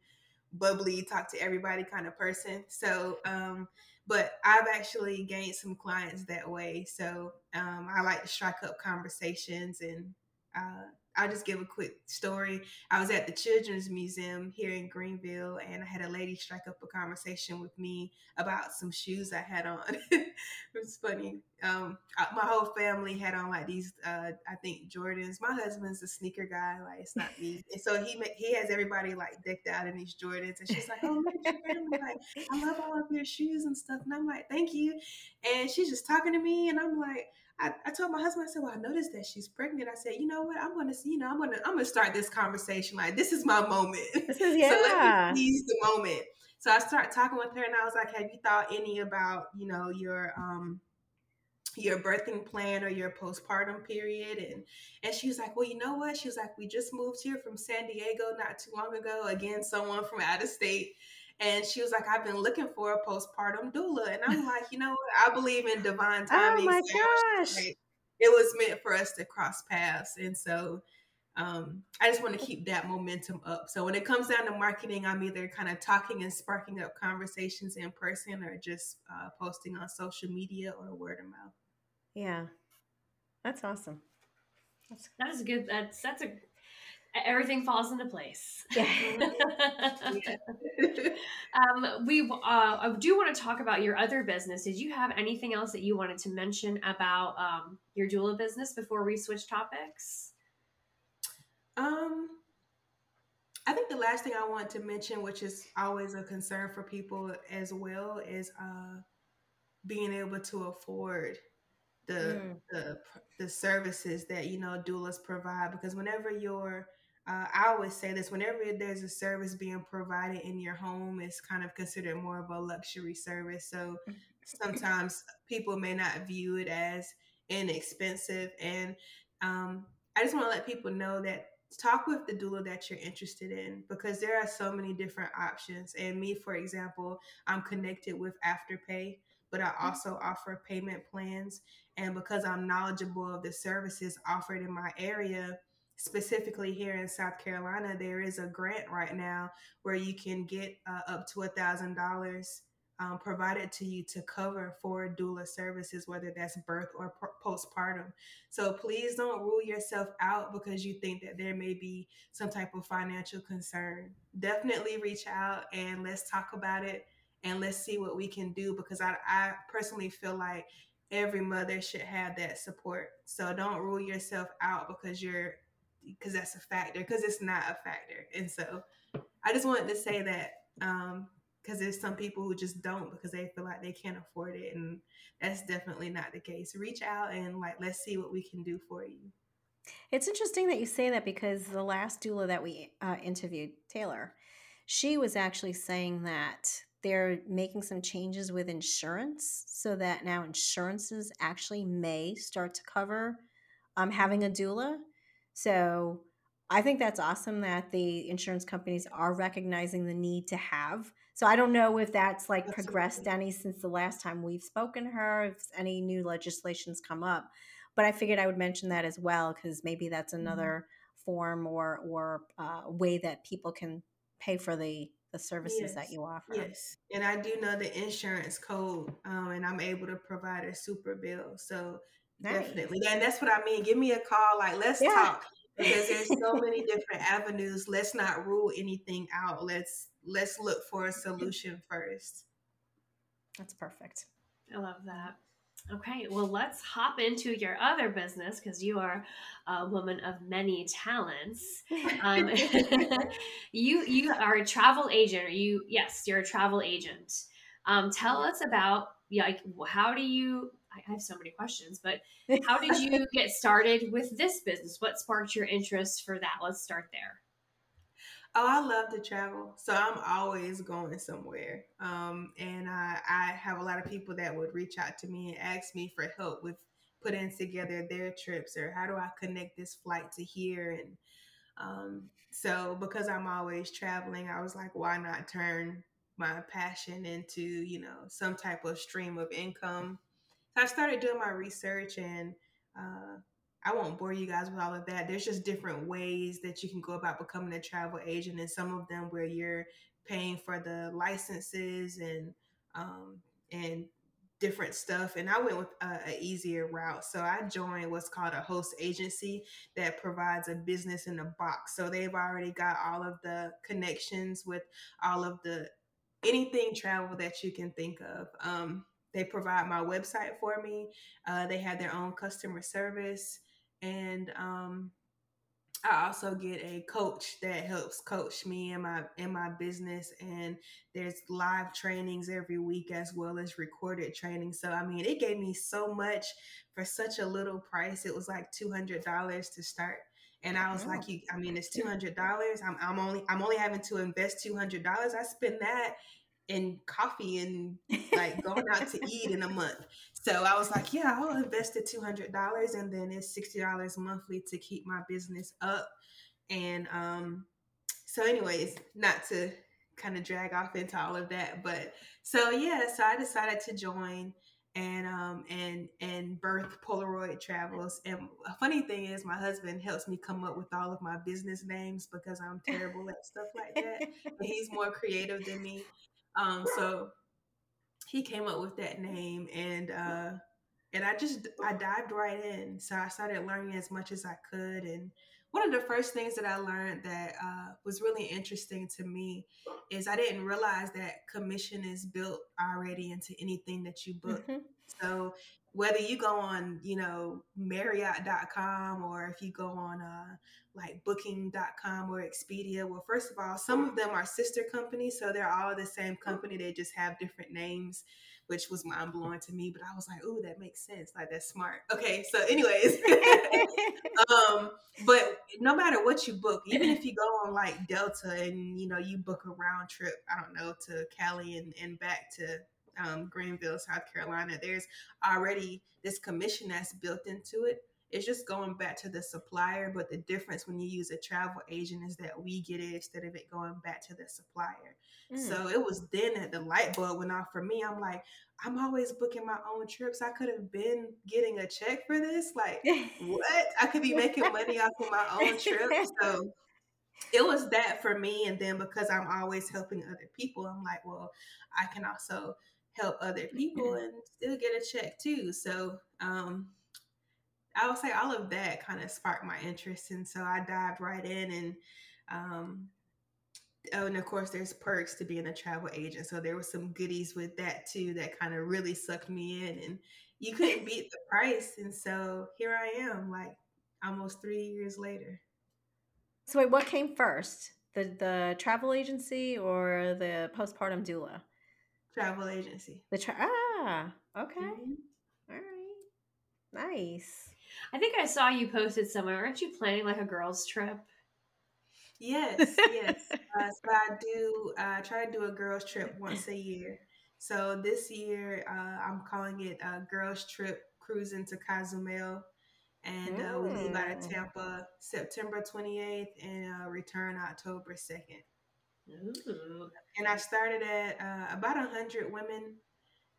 bubbly, talk to everybody kind of person. So, um, but I've actually gained some clients that way. So um, I like to strike up conversations and uh, I'll just give a quick story. I was at the Children's Museum here in Greenville, and I had a lady strike up a conversation with me about some shoes I had on. it was funny. Um, my whole family had on like these, uh, I think Jordans. My husband's a sneaker guy, like it's not me, and so he he has everybody like decked out in these Jordans, and she's like, "Oh, look at your family! Like, I love all of your shoes and stuff." And I'm like, "Thank you," and she's just talking to me, and I'm like I, I told my husband, I said, Well, I noticed that she's pregnant. I said, you know what? I'm gonna see, you know, I'm gonna I'm gonna start this conversation. Like, this is my moment. This is yeah. so let me seize the moment. So I start talking with her and I was like, Have you thought any about, you know, your um your birthing plan or your postpartum period and and she was like well you know what? She was like we just moved here from san diego not too long ago again someone from out of state. And she was like i've been looking for a postpartum doula and i'm like you know what? I believe in divine timing oh my gosh. like, it was meant for us to cross paths. And so um, I just want to keep that momentum up. So when it comes down to marketing, I'm either kind of talking and sparking up conversations in person or just uh, posting on social media or word of mouth. Yeah. That's awesome. That's that is good. That's that's a everything falls into place. um, we uh, I do want to talk about your other business. Did you have anything else that you wanted to mention about um, your doula business before we switch topics? Um, I think the last thing I want to mention, which is always a concern for people as well, is uh, being able to afford the mm. the the services that you know doulas provide. Because whenever you're uh, I always say this whenever there's a service being provided in your home, it's kind of considered more of a luxury service. So mm. sometimes people may not view it as inexpensive. And um, I just want to let people know that talk with the doula that you're interested in because there are so many different options. And me, for example, I'm connected with Afterpay, but I mm. also offer payment plans. And because I'm knowledgeable of the services offered in my area, specifically here in South Carolina, there is a grant right now where you can get uh, up to a thousand dollars um, provided to you to cover for doula services, whether that's birth or postpartum. So please don't rule yourself out because you think that there may be some type of financial concern. Definitely reach out and let's talk about it and let's see what we can do because I, I personally feel like every mother should have that support. So don't rule yourself out because you're because that's a factor because it's not a factor. And so I just wanted to say that um, because there's some people who just don't because they feel like they can't afford it and that's definitely not the case reach out and like let's see what we can do for you it's interesting that you say that because the last doula that we uh, interviewed taylor she was actually saying that they're making some changes with insurance so that now insurances actually may start to cover um, having a doula so i think that's awesome that the insurance companies are recognizing the need to have so I don't know if that's like Absolutely. progressed any since the last time we've spoken to her, if any new legislations come up. But I figured I would mention that as well because maybe that's mm-hmm. another mm-hmm. form or or uh, way that people can pay for the the services yes. that you offer. Yes, and I do know the insurance code, um, and I'm able to provide a super bill. So nice. definitely, and that's what I mean. Give me a call. Like let's yeah. talk because there's so many different avenues. Let's not rule anything out. Let's let's look for a solution first. That's perfect. I love that. Okay, well, let's hop into your other business because you are a woman of many talents. Um, you you are a travel agent. you yes, you're a travel agent. Um, tell us about like how do you? I have so many questions, but how did you get started with this business? What sparked your interest for that? Let's start there. Oh, I love to travel. So I'm always going somewhere. Um, and I, I have a lot of people that would reach out to me and ask me for help with putting together their trips or how do I connect this flight to here. And um, so because I'm always traveling, I was like, why not turn my passion into, you know, some type of stream of income? So I started doing my research and uh, I won't bore you guys with all of that. There's just different ways that you can go about becoming a travel agent, and some of them where you're paying for the licenses and um, and different stuff. And I went with a, a, easier route. So I joined what's called a host agency that provides a business in a box. So they've already got all of the connections with all of the anything travel that you can think of. Um, they provide my website for me. Uh, they have their own customer service and um, I also get a coach that helps coach me in my in my business and there's live trainings every week as well as recorded training. So I mean it gave me so much for such a little price. It was like $200 to start. And I was like, you I mean it's $200. I'm I'm only I'm only having to invest $200. I spend that in coffee and like going out to eat in a month. So I was like, yeah, I'll invest the two hundred dollars, and then it's sixty dollars monthly to keep my business up. And um, so, anyways, not to kind of drag off into all of that, but so yeah, so I decided to join and um and and birth Polaroid Travels. And a funny thing is, my husband helps me come up with all of my business names because I'm terrible at stuff like that. But he's more creative than me. Um, so he came up with that name, and uh, and I just I dived right in. So I started learning as much as I could, and one of the first things that I learned that uh, was really interesting to me is I didn't realize that commission is built already into anything that you book. Mm-hmm. So whether you go on, you know, Marriott.com or if you go on uh, like Booking.com or Expedia, well, first of all, some of them are sister companies, so they're all the same company. They just have different names, which was mind blowing to me. But I was like, "Ooh, that makes sense. Like that's smart." Okay, so anyways, um, but no matter what you book, even if you go on like Delta and you know you book a round trip, I don't know, to Cali and, and back to um, Greenville, South Carolina, there's already this commission that's built into it. It's just going back to the supplier, but the difference when you use a travel agent is that we get it instead of it going back to the supplier. Mm. So it was then that the light bulb went off for me. I'm like, I'm always booking my own trips. I could have been getting a check for this. Like, what? I could be making money off of my own trips. So it was that for me. And then because I'm always helping other people, I'm like, well, I can also help other people and still get a check too. So um, I would say all of that kind of sparked my interest, and so I dived right in and. Um, oh, and of course, there's perks to being a travel agent. So there was some goodies with that too that kind of really sucked me in, and you couldn't beat the price. And so here I am, like almost three years later. So wait, what came first, the the travel agency or the postpartum doula? Travel agency. The tra- ah okay, mm-hmm. All right, nice. I think I saw you posted somewhere. Aren't you planning like a girls' trip? Yes, yes. uh, so I do. I uh, try to do a girls' trip once a year. So this year, uh, I'm calling it a girls' trip cruising to Cozumel. And uh, we leave out of. Tampa September 28th and uh, return October 2nd. Ooh. And I started at uh, about a hundred women,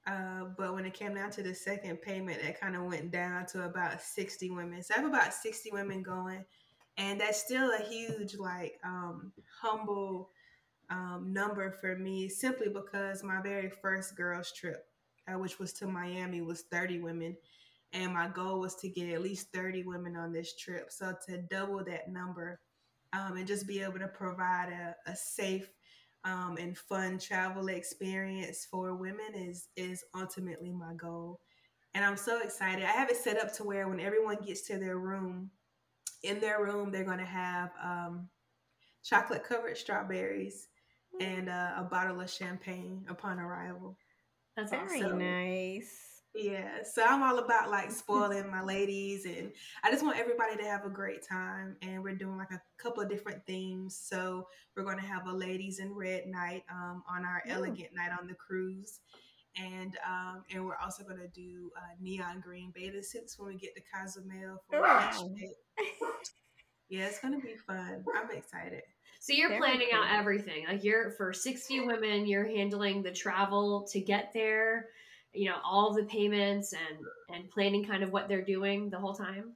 uh, but when it came down to the second payment, it kind of went down to about sixty women. So I have about sixty women going, and that's still a huge, like, um, humble um, number for me, simply because my very first girls' trip, uh, which was to Miami, was thirty women. And my goal was to get at least 30 women on this trip. So to double that number um, and just be able to provide a, a safe um, and fun travel experience for women is is ultimately my goal. And I'm so excited. I have it set up to where when everyone gets to their room, in their room they're going to have um, chocolate covered strawberries and uh, a bottle of champagne upon arrival. That's very so, nice. Yeah, so I'm all about like spoiling my ladies, and I just want everybody to have a great time. And we're doing like a couple of different themes. So we're going to have a ladies in red night um, on our Ooh. elegant night on the cruise, and um, and we're also going to do uh, neon green bathing suits when we get to Cozumel for wow. Yeah, it's going to be fun. I'm excited. So you're Very planning cool. out everything. Like you're for 60 women, you're handling the travel to get there you know all the payments and and planning kind of what they're doing the whole time?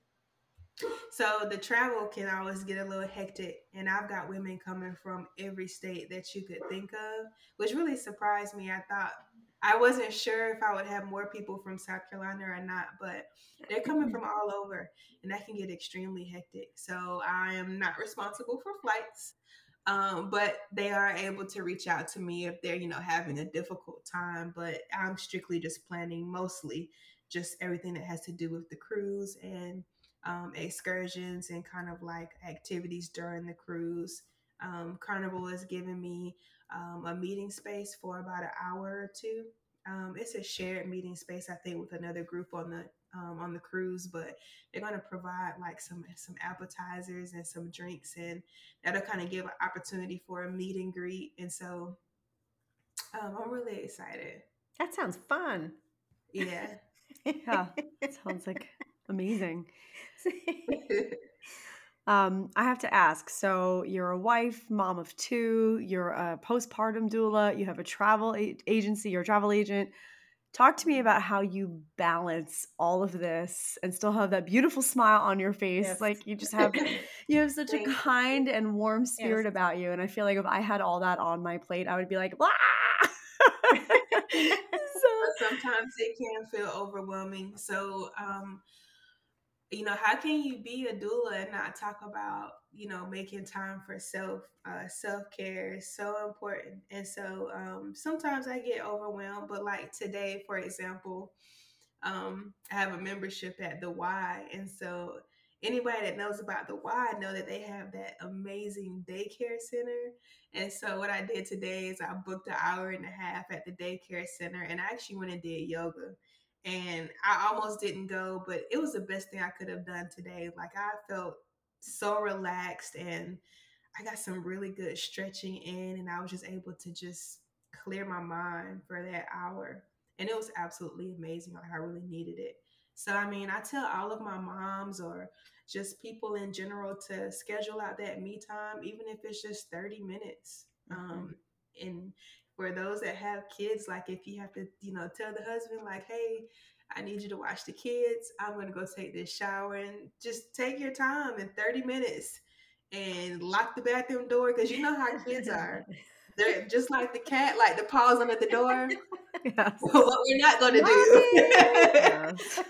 So the travel can always get a little hectic and i've got women coming from every state that you could think of which really surprised me. I thought i wasn't sure if i would have more people from south carolina or not but they're coming mm-hmm. from all over and that can get extremely hectic. So i am not responsible for flights um, but they are able to reach out to me if they're you know having a difficult time but i'm strictly just planning mostly just everything that has to do with the cruise and um, excursions and kind of like activities during the cruise. Um, carnival has given me um, a meeting space for about an hour or two. Um, it's a shared meeting space i think with another group on the um, on the cruise, but they're going to provide like some some appetizers and some drinks, and that'll kind of give an opportunity for a meet and greet. And so Um, I'm really excited. That sounds fun. Yeah. Yeah, sounds like amazing. Um, I have to ask. So you're a wife, mom of two. You're a postpartum doula. You have a travel a- agency. You're a travel agent. Talk to me about how you balance all of this and still have that beautiful smile on your face. Yes. Like you just have you have such a kind and warm spirit Yes. about you. And I feel like if I had all that on my plate, I would be like, "Blah!" so sometimes it can feel overwhelming. So, um, you know, how can you be a doula and not talk about, you know, making time for self? Uh, Self care is so important. And so um, sometimes I get overwhelmed, but like today, for example, um, I have a membership at the Y. And so anybody that knows about the Y know that they have that amazing daycare center. And so what I did today is I booked an hour and a half at the daycare center and I actually went and did yoga. And I almost didn't go, but it was the best thing I could have done today. Like I felt so relaxed and I got some really good stretching in and I was just able to just clear my mind for that hour. And it was absolutely amazing. Like I really needed it. So I mean, I tell all of my moms or just people in general to schedule out that me time, even if it's just 30 minutes. Um, and for those that have kids, like if you have to, you know, tell the husband, like, hey, I need you to watch the kids. I'm gonna go take this shower and just take your time in 30 minutes and lock the bathroom door because you know how kids are. They're just like the cat, like the paws under the door. yes. what we're not gonna do. Yes.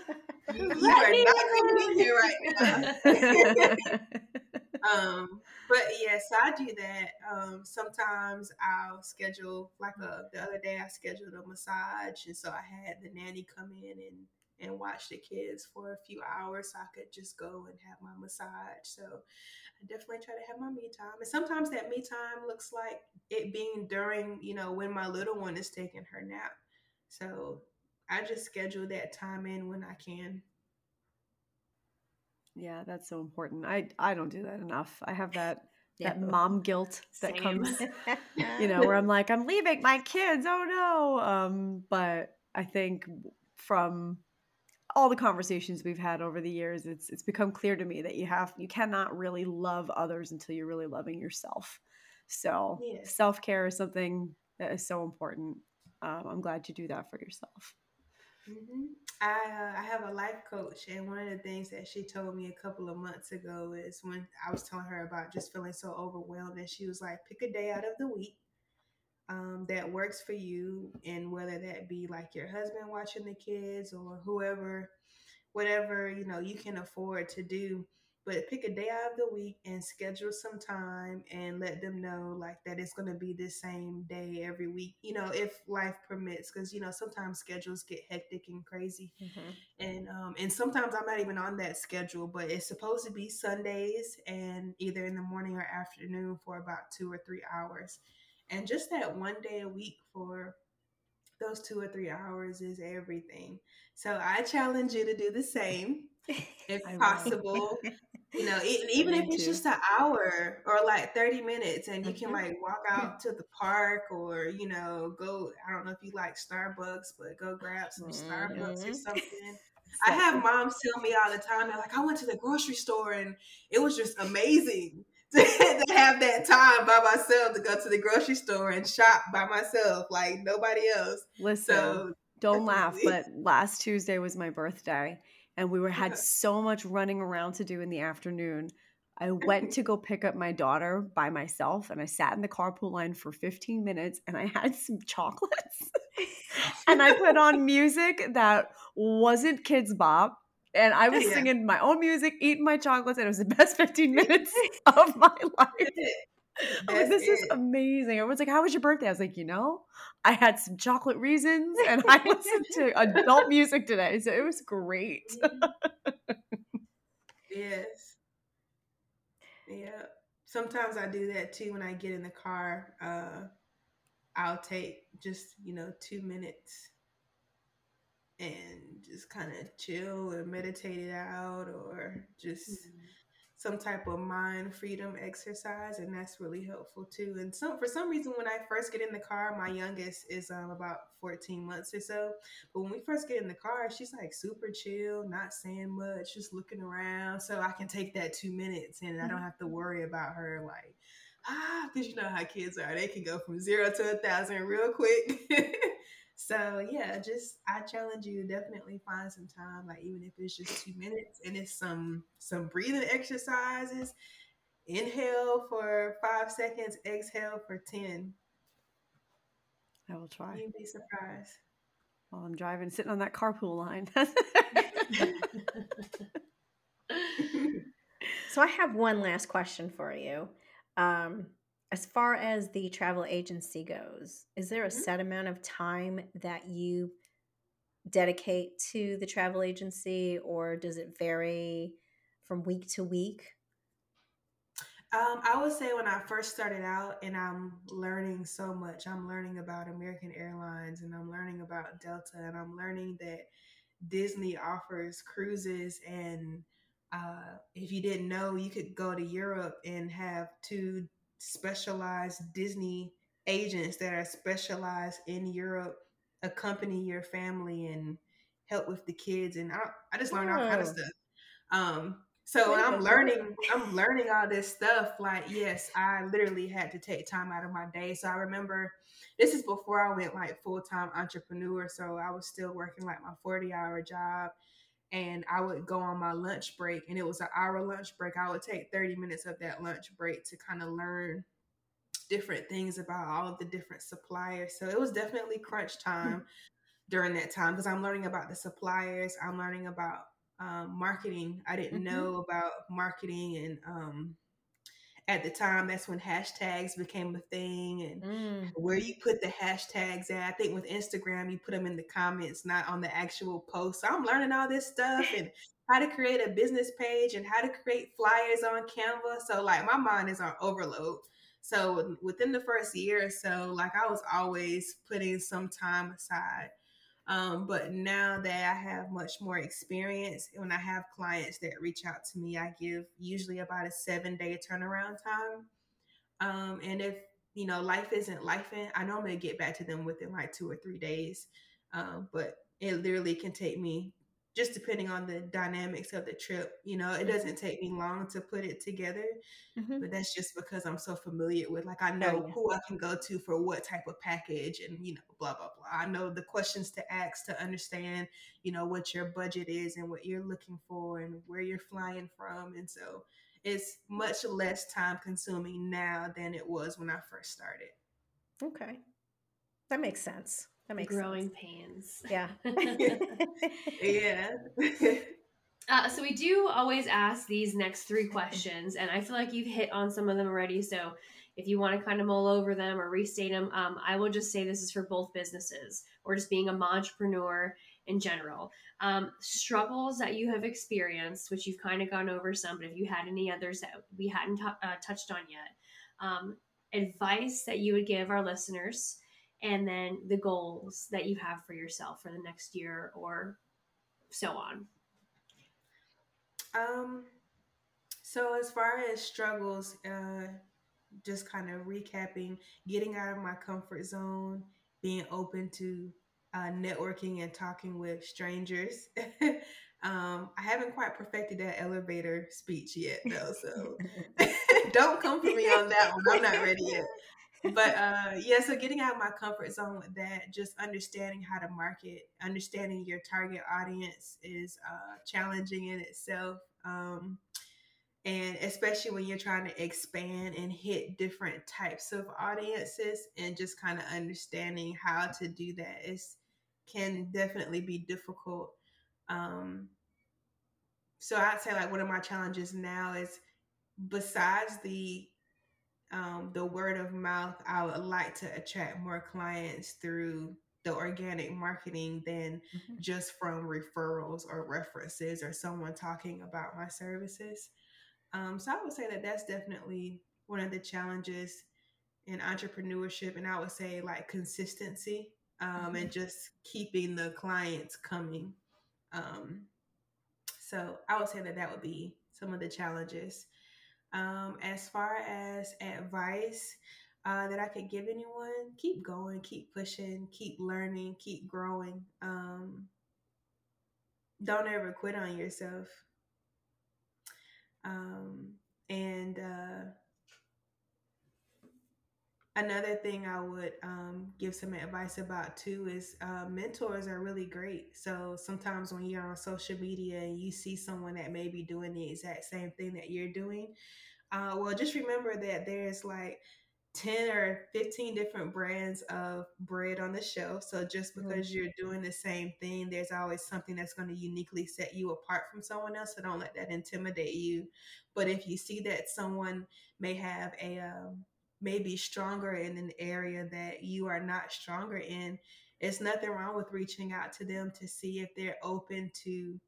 you Let are not coming in here right now. Yes. um but yeah so i do that. Um sometimes i'll schedule like a the other day i scheduled a massage and so i had the nanny come in and and watch the kids for a few hours so i could just go and have my massage. So i definitely try to have my me time and sometimes that me time looks like it being during you know when my little one is taking her nap. So i just schedule that time in when i can Yeah, that's so important. I I don't do that enough. I have that Yeah. that mom guilt that Same. comes, you know, where I'm like, I'm leaving my kids. Oh no. Um, but I think from all the conversations we've had over the years, it's it's become clear to me that you have you cannot really love others until you're really loving yourself. So Yeah. self care is something that is so important. Um, I'm glad you do that for yourself. Hmm I uh, I have a life coach, and one of the things that she told me a couple of months ago is when I was telling her about just feeling so overwhelmed, and she was like, "Pick a day out of the week um, that works for you, and whether that be like your husband watching the kids or whoever, whatever you know you can afford to do." But pick a day out of the week and schedule some time and let them know like that it's going to be the same day every week, you know, if life permits. Because, you know, sometimes schedules get hectic and crazy Mhm. and um and sometimes I'm not even on that schedule, but it's supposed to be Sundays and either in the morning or afternoon for about two or three hours, and just that one day a week for those two or three hours is everything. So I challenge you to do the same if possible. You know, even if it's too. just an hour or like 30 minutes and you can Mhm. like walk out to the park or, you know, go, I don't know if you like Starbucks, but go grab some Starbucks or Mhm. something. I have moms tell me all the time, they're like, I went to the grocery store and it was just amazing to have that time by myself to go to the grocery store and shop by myself, like nobody else. Listen, So don't laugh, but last Tuesday was my birthday and we were had so much running around to do in the afternoon. I went to go pick up my daughter by myself and I sat in the carpool line for 15 minutes and I had some chocolates. and I put on music that wasn't Kidz Bop and I was Yeah. singing my own music, eating my chocolates and it was the best 15 minutes of my life. Like, this is it. amazing. Everyone's like, How was your birthday? I was like, You know, I had some chocolate reasons and I listened to adult music today. So it was great. Yes. Yeah. Sometimes I do that too when I get in the car. Uh, I'll take just, you know, two minutes and just kind of chill or meditate it out or just some type of mind freedom exercise, and that's really helpful too. And so, for some reason, when I first get in the car, my youngest is um, about 14 months or so. But when we first get in the car, she's like super chill, not saying much, just looking around. So I can take that two minutes, and I don't have to worry about her like ah, because you know how kids are. They can go from zero to a thousand real quick. so yeah, just I challenge you to definitely find some time, like even if it's just two minutes and it's some some breathing exercises. Inhale for five seconds, exhale for ten. I will try. You'd be surprised. While I'm driving, sitting on that carpool line. so I have one last question for you. Um, as far as the travel agency goes, is there a mm-hmm. set amount of time that you dedicate to the travel agency, or does it vary from week to week? Um, I would say when I first started out, and I'm learning so much. I'm learning about American Airlines, and I'm learning about Delta, and I'm learning that Disney offers cruises and uh, if you didn't know, you could go to Europe and have two specialized Disney agents that are specialized in Europe accompany your family and help with the kids. And I, I just learned all kind of stuff. Um, so I'm learning, I'm learning all this stuff. Like, yes, I literally had to take time out of my day. So I remember this is before I went like full time entrepreneur. So I was still working like my 40 hour job and I would go on my lunch break and it was an hour lunch break. I would take 30 minutes of that lunch break to kind of learn different things about all of the different suppliers. So it was definitely crunch time during that time because I'm learning about the suppliers, I'm learning about um, marketing. I didn't mm-hmm. know about marketing and um, at the time that's when hashtags became a thing and mm. where you put the hashtags at i think with instagram you put them in the comments not on the actual post. So i'm learning all this stuff and how to create a business page and how to create flyers on canva. So like my mind is on overload. So within the first year or so like i was always putting some time aside um, but now that I have much more experience, when I have clients that reach out to me, I give usually about a seven day turnaround time. Um, and if you know life isn't life, I normally get back to them within like two or three days. Um, but it literally can take me just depending on the dynamics of the trip. You know, it doesn't take me long to put it together, mm-hmm. but that's just because I'm so familiar with, like, I oh, know oh, yeah. who I can go to for what type of package and, you know, blah, blah, blah. I know the questions to ask to understand, you know, what your budget is and what you're looking for and where you're flying from. And so it's much less time consuming now than it was when I first started. Okay. That makes sense. That makes growing sense. pains. Yeah. yeah. Uh, so we do always ask these next three questions, and I feel like you've hit on some of them already. So if you want to kind of mull over them or restate them, um, I will just say this is for both businesses or just being a entrepreneur in general. Um, struggles that you have experienced, which you've kind of gone over some, but if you had any others that we hadn't t- uh, touched on yet, um, advice that you would give our listeners and then the goals that you have for yourself for the next year or so on? Um so as far as struggles uh just kind of recapping getting out of my comfort zone being open to uh, networking and talking with strangers. Um, i haven't quite perfected that elevator speech yet though so don't come for me on that one. I'm not ready yet but uh, yeah, so getting out of my comfort zone with that, just understanding how to market, understanding your target audience is uh, challenging in itself. Um, and especially when you're trying to expand and hit different types of audiences and just kind of understanding how to do that is can definitely be difficult um so i'd say like one of my challenges now is besides the um, the word of mouth, I would like to attract more clients through the organic marketing than mm-hmm. just from referrals or references or someone talking about my services. Um, so I would say that that's definitely one of the challenges in entrepreneurship, and I would say like consistency um, mm-hmm. and just keeping the clients coming. Um, so I would say that that would be some of the challenges. Um, as far as advice uh, that I could give anyone, keep going, keep pushing, keep learning, keep growing. Um, don't ever quit on yourself. Um, and uh, another thing I would um, give some advice about too is uh, mentors are really great. So sometimes when you're on social media and you see someone that may be doing the exact same thing that you're doing, uh, well, just remember that there's like 10 or 15 different brands of bread on the shelf. So just mm-hmm. because mm-hmm. you're doing the same thing, there's always something that's going to uniquely set you apart from someone else. So don't let that intimidate you. But if you see that someone may have a um, maybe stronger in an area that you are not stronger in, it's nothing wrong with reaching out to them to see if they're open to,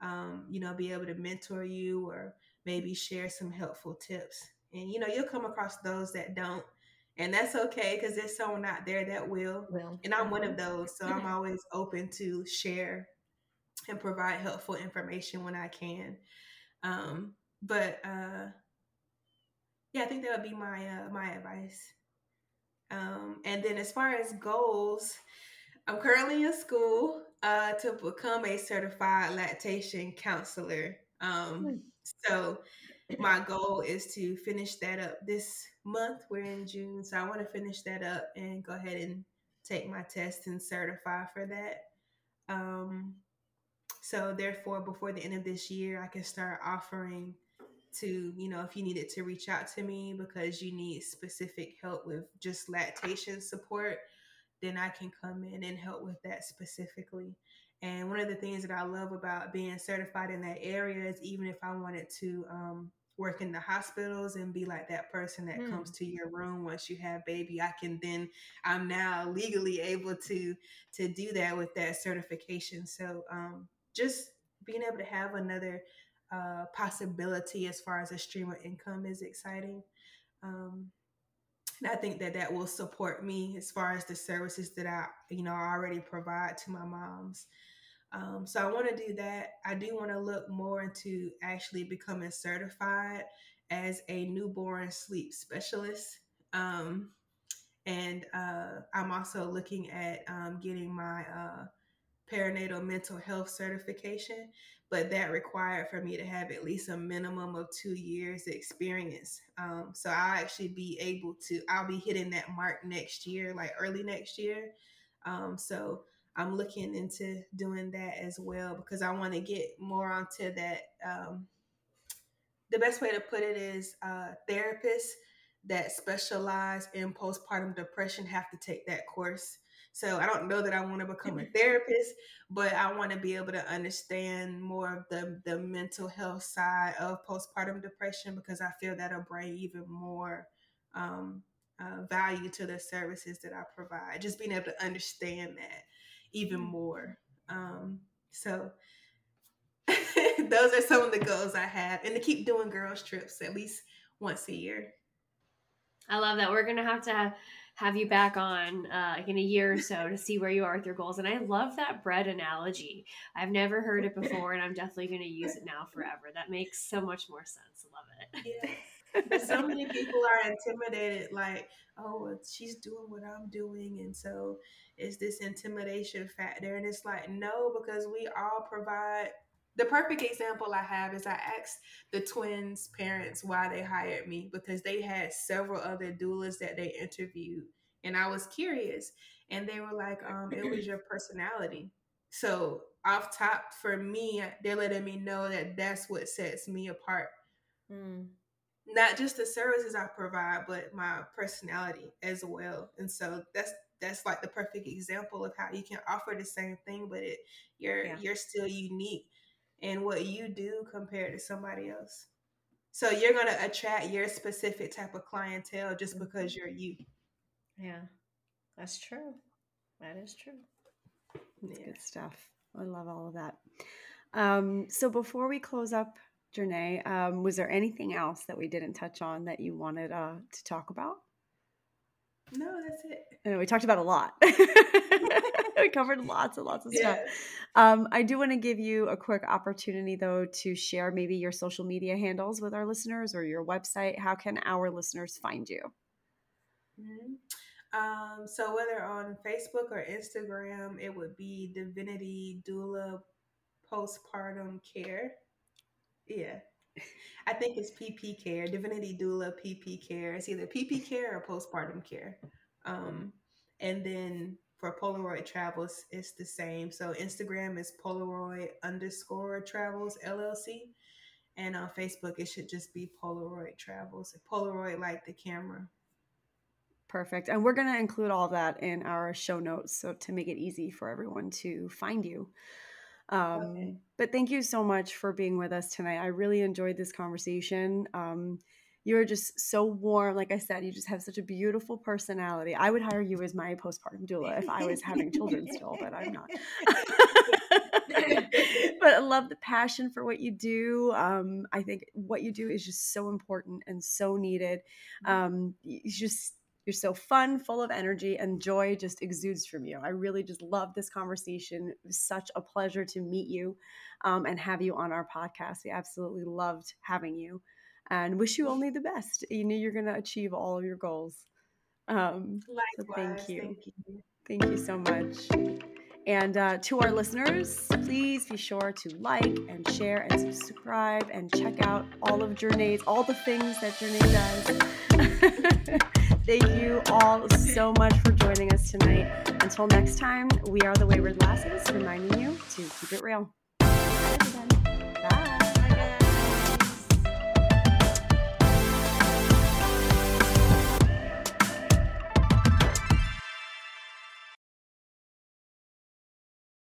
um, you know, be able to mentor you or maybe share some helpful tips. And you know, you'll come across those that don't, and that's okay because there's someone out there that will. Will. And I'm one of those, so I'm always open to share and provide helpful information when I can. Um, but uh, yeah, I think that would be my uh, my advice. Um, and then as far as goals, I'm currently in school uh, to become a certified lactation counselor. Um, hmm. so my goal is to finish that up this month. We're in June, so I want to finish that up and go ahead and take my test and certify for that. Um, so therefore, before the end of this year, I can start offering to, you know, if you needed to reach out to me because you need specific help with just lactation support, then I can come in and help with that specifically. And one of the things that I love about being certified in that area is even if I wanted to um, work in the hospitals and be like that person that mm. comes to your room once you have baby, I can then I'm now legally able to to do that with that certification. So um, just being able to have another uh, possibility as far as a stream of income is exciting. Um, and I think that that will support me as far as the services that I, you know, already provide to my moms. Um, so I want to do that. I do want to look more into actually becoming certified as a newborn sleep specialist. Um, and uh, I'm also looking at um, getting my uh, perinatal mental health certification, but that required for me to have at least a minimum of two years experience. Um, so I'll actually be able to, I'll be hitting that mark next year, like early next year. Um, so I'm looking into doing that as well because I want to get more onto that. Um, the best way to put it is uh, therapists that specialize in postpartum depression have to take that course so I don't know that I want to become a therapist, but I want to be able to understand more of the the mental health side of postpartum depression because I feel that'll bring even more um, uh, value to the services that I provide. Just being able to understand that even mm. more. Um, so those are some of the goals I have, and to keep doing girls trips at least once a year. I love that. We're gonna have to have you back on uh, in a year or so to see where you are with your goals. And I love that bread analogy. I've never heard it before, and I'm definitely going to use it now forever. That makes so much more sense. Love it. Yeah. so many people are intimidated, like, oh, she's doing what I'm doing. And so it's this intimidation factor. And it's like, no, because we all provide the perfect example I have is I asked the twins' parents why they hired me because they had several other doulas that they interviewed, and I was curious, and they were like, um, "It was your personality." So off top, for me, they're letting me know that that's what sets me apart. Mm. Not just the services I provide, but my personality as well. And so that's that's like the perfect example of how you can offer the same thing, but it you're yeah. you're still unique and what you do compared to somebody else. So you're going to attract your specific type of clientele just mm-hmm. because you're you. Yeah, that's true. That is true. That's yeah. good stuff. I love all of that. Um, so before we close up, Jernae, um, was there anything else that we didn't touch on that you wanted uh, to talk about? No, that's it. And we talked about a lot. we covered lots and lots of stuff. Um, I do want to give you a quick opportunity, though, to share maybe your social media handles with our listeners or your website. How can our listeners find you? Mhm. Um, so whether on Facebook or Instagram, it would be Divinity Doula Postpartum Care. Yeah. I think it's PP Care, Divinity Doula PP Care. It's either PP Care or Postpartum Care. Um, and then for Polaroid Travels, it's the same. So Instagram is Polaroid underscore Travels LLC. And on Facebook, it should just be Polaroid Travels. Polaroid like the camera. Perfect. And we're going to include all that in our show notes so to make it easy for everyone to find you. Um, Okay. But thank you so much for being with us tonight. I really enjoyed this conversation. Um, you're just so warm. Like I said, you just have such a beautiful personality. I would hire you as my postpartum doula if I was having children still, but I'm not. but I love the passion for what you do. Um, I think what you do is just so important and so needed. Um, you just you're so fun, full of energy, and joy just exudes from you. I really just love this conversation. It was such a pleasure to meet you um, and have you on our podcast. We absolutely loved having you and wish you only the best. You know you're going to achieve all of your goals. Um, so thank you. Thank you. Thank you so much. And uh, to our listeners, please be sure to like and share and subscribe and check out all of Jernae's, all the things that Journey does. Thank you all so much for joining us tonight. Until next time, we are the Wayward Lasses, reminding you to keep it real.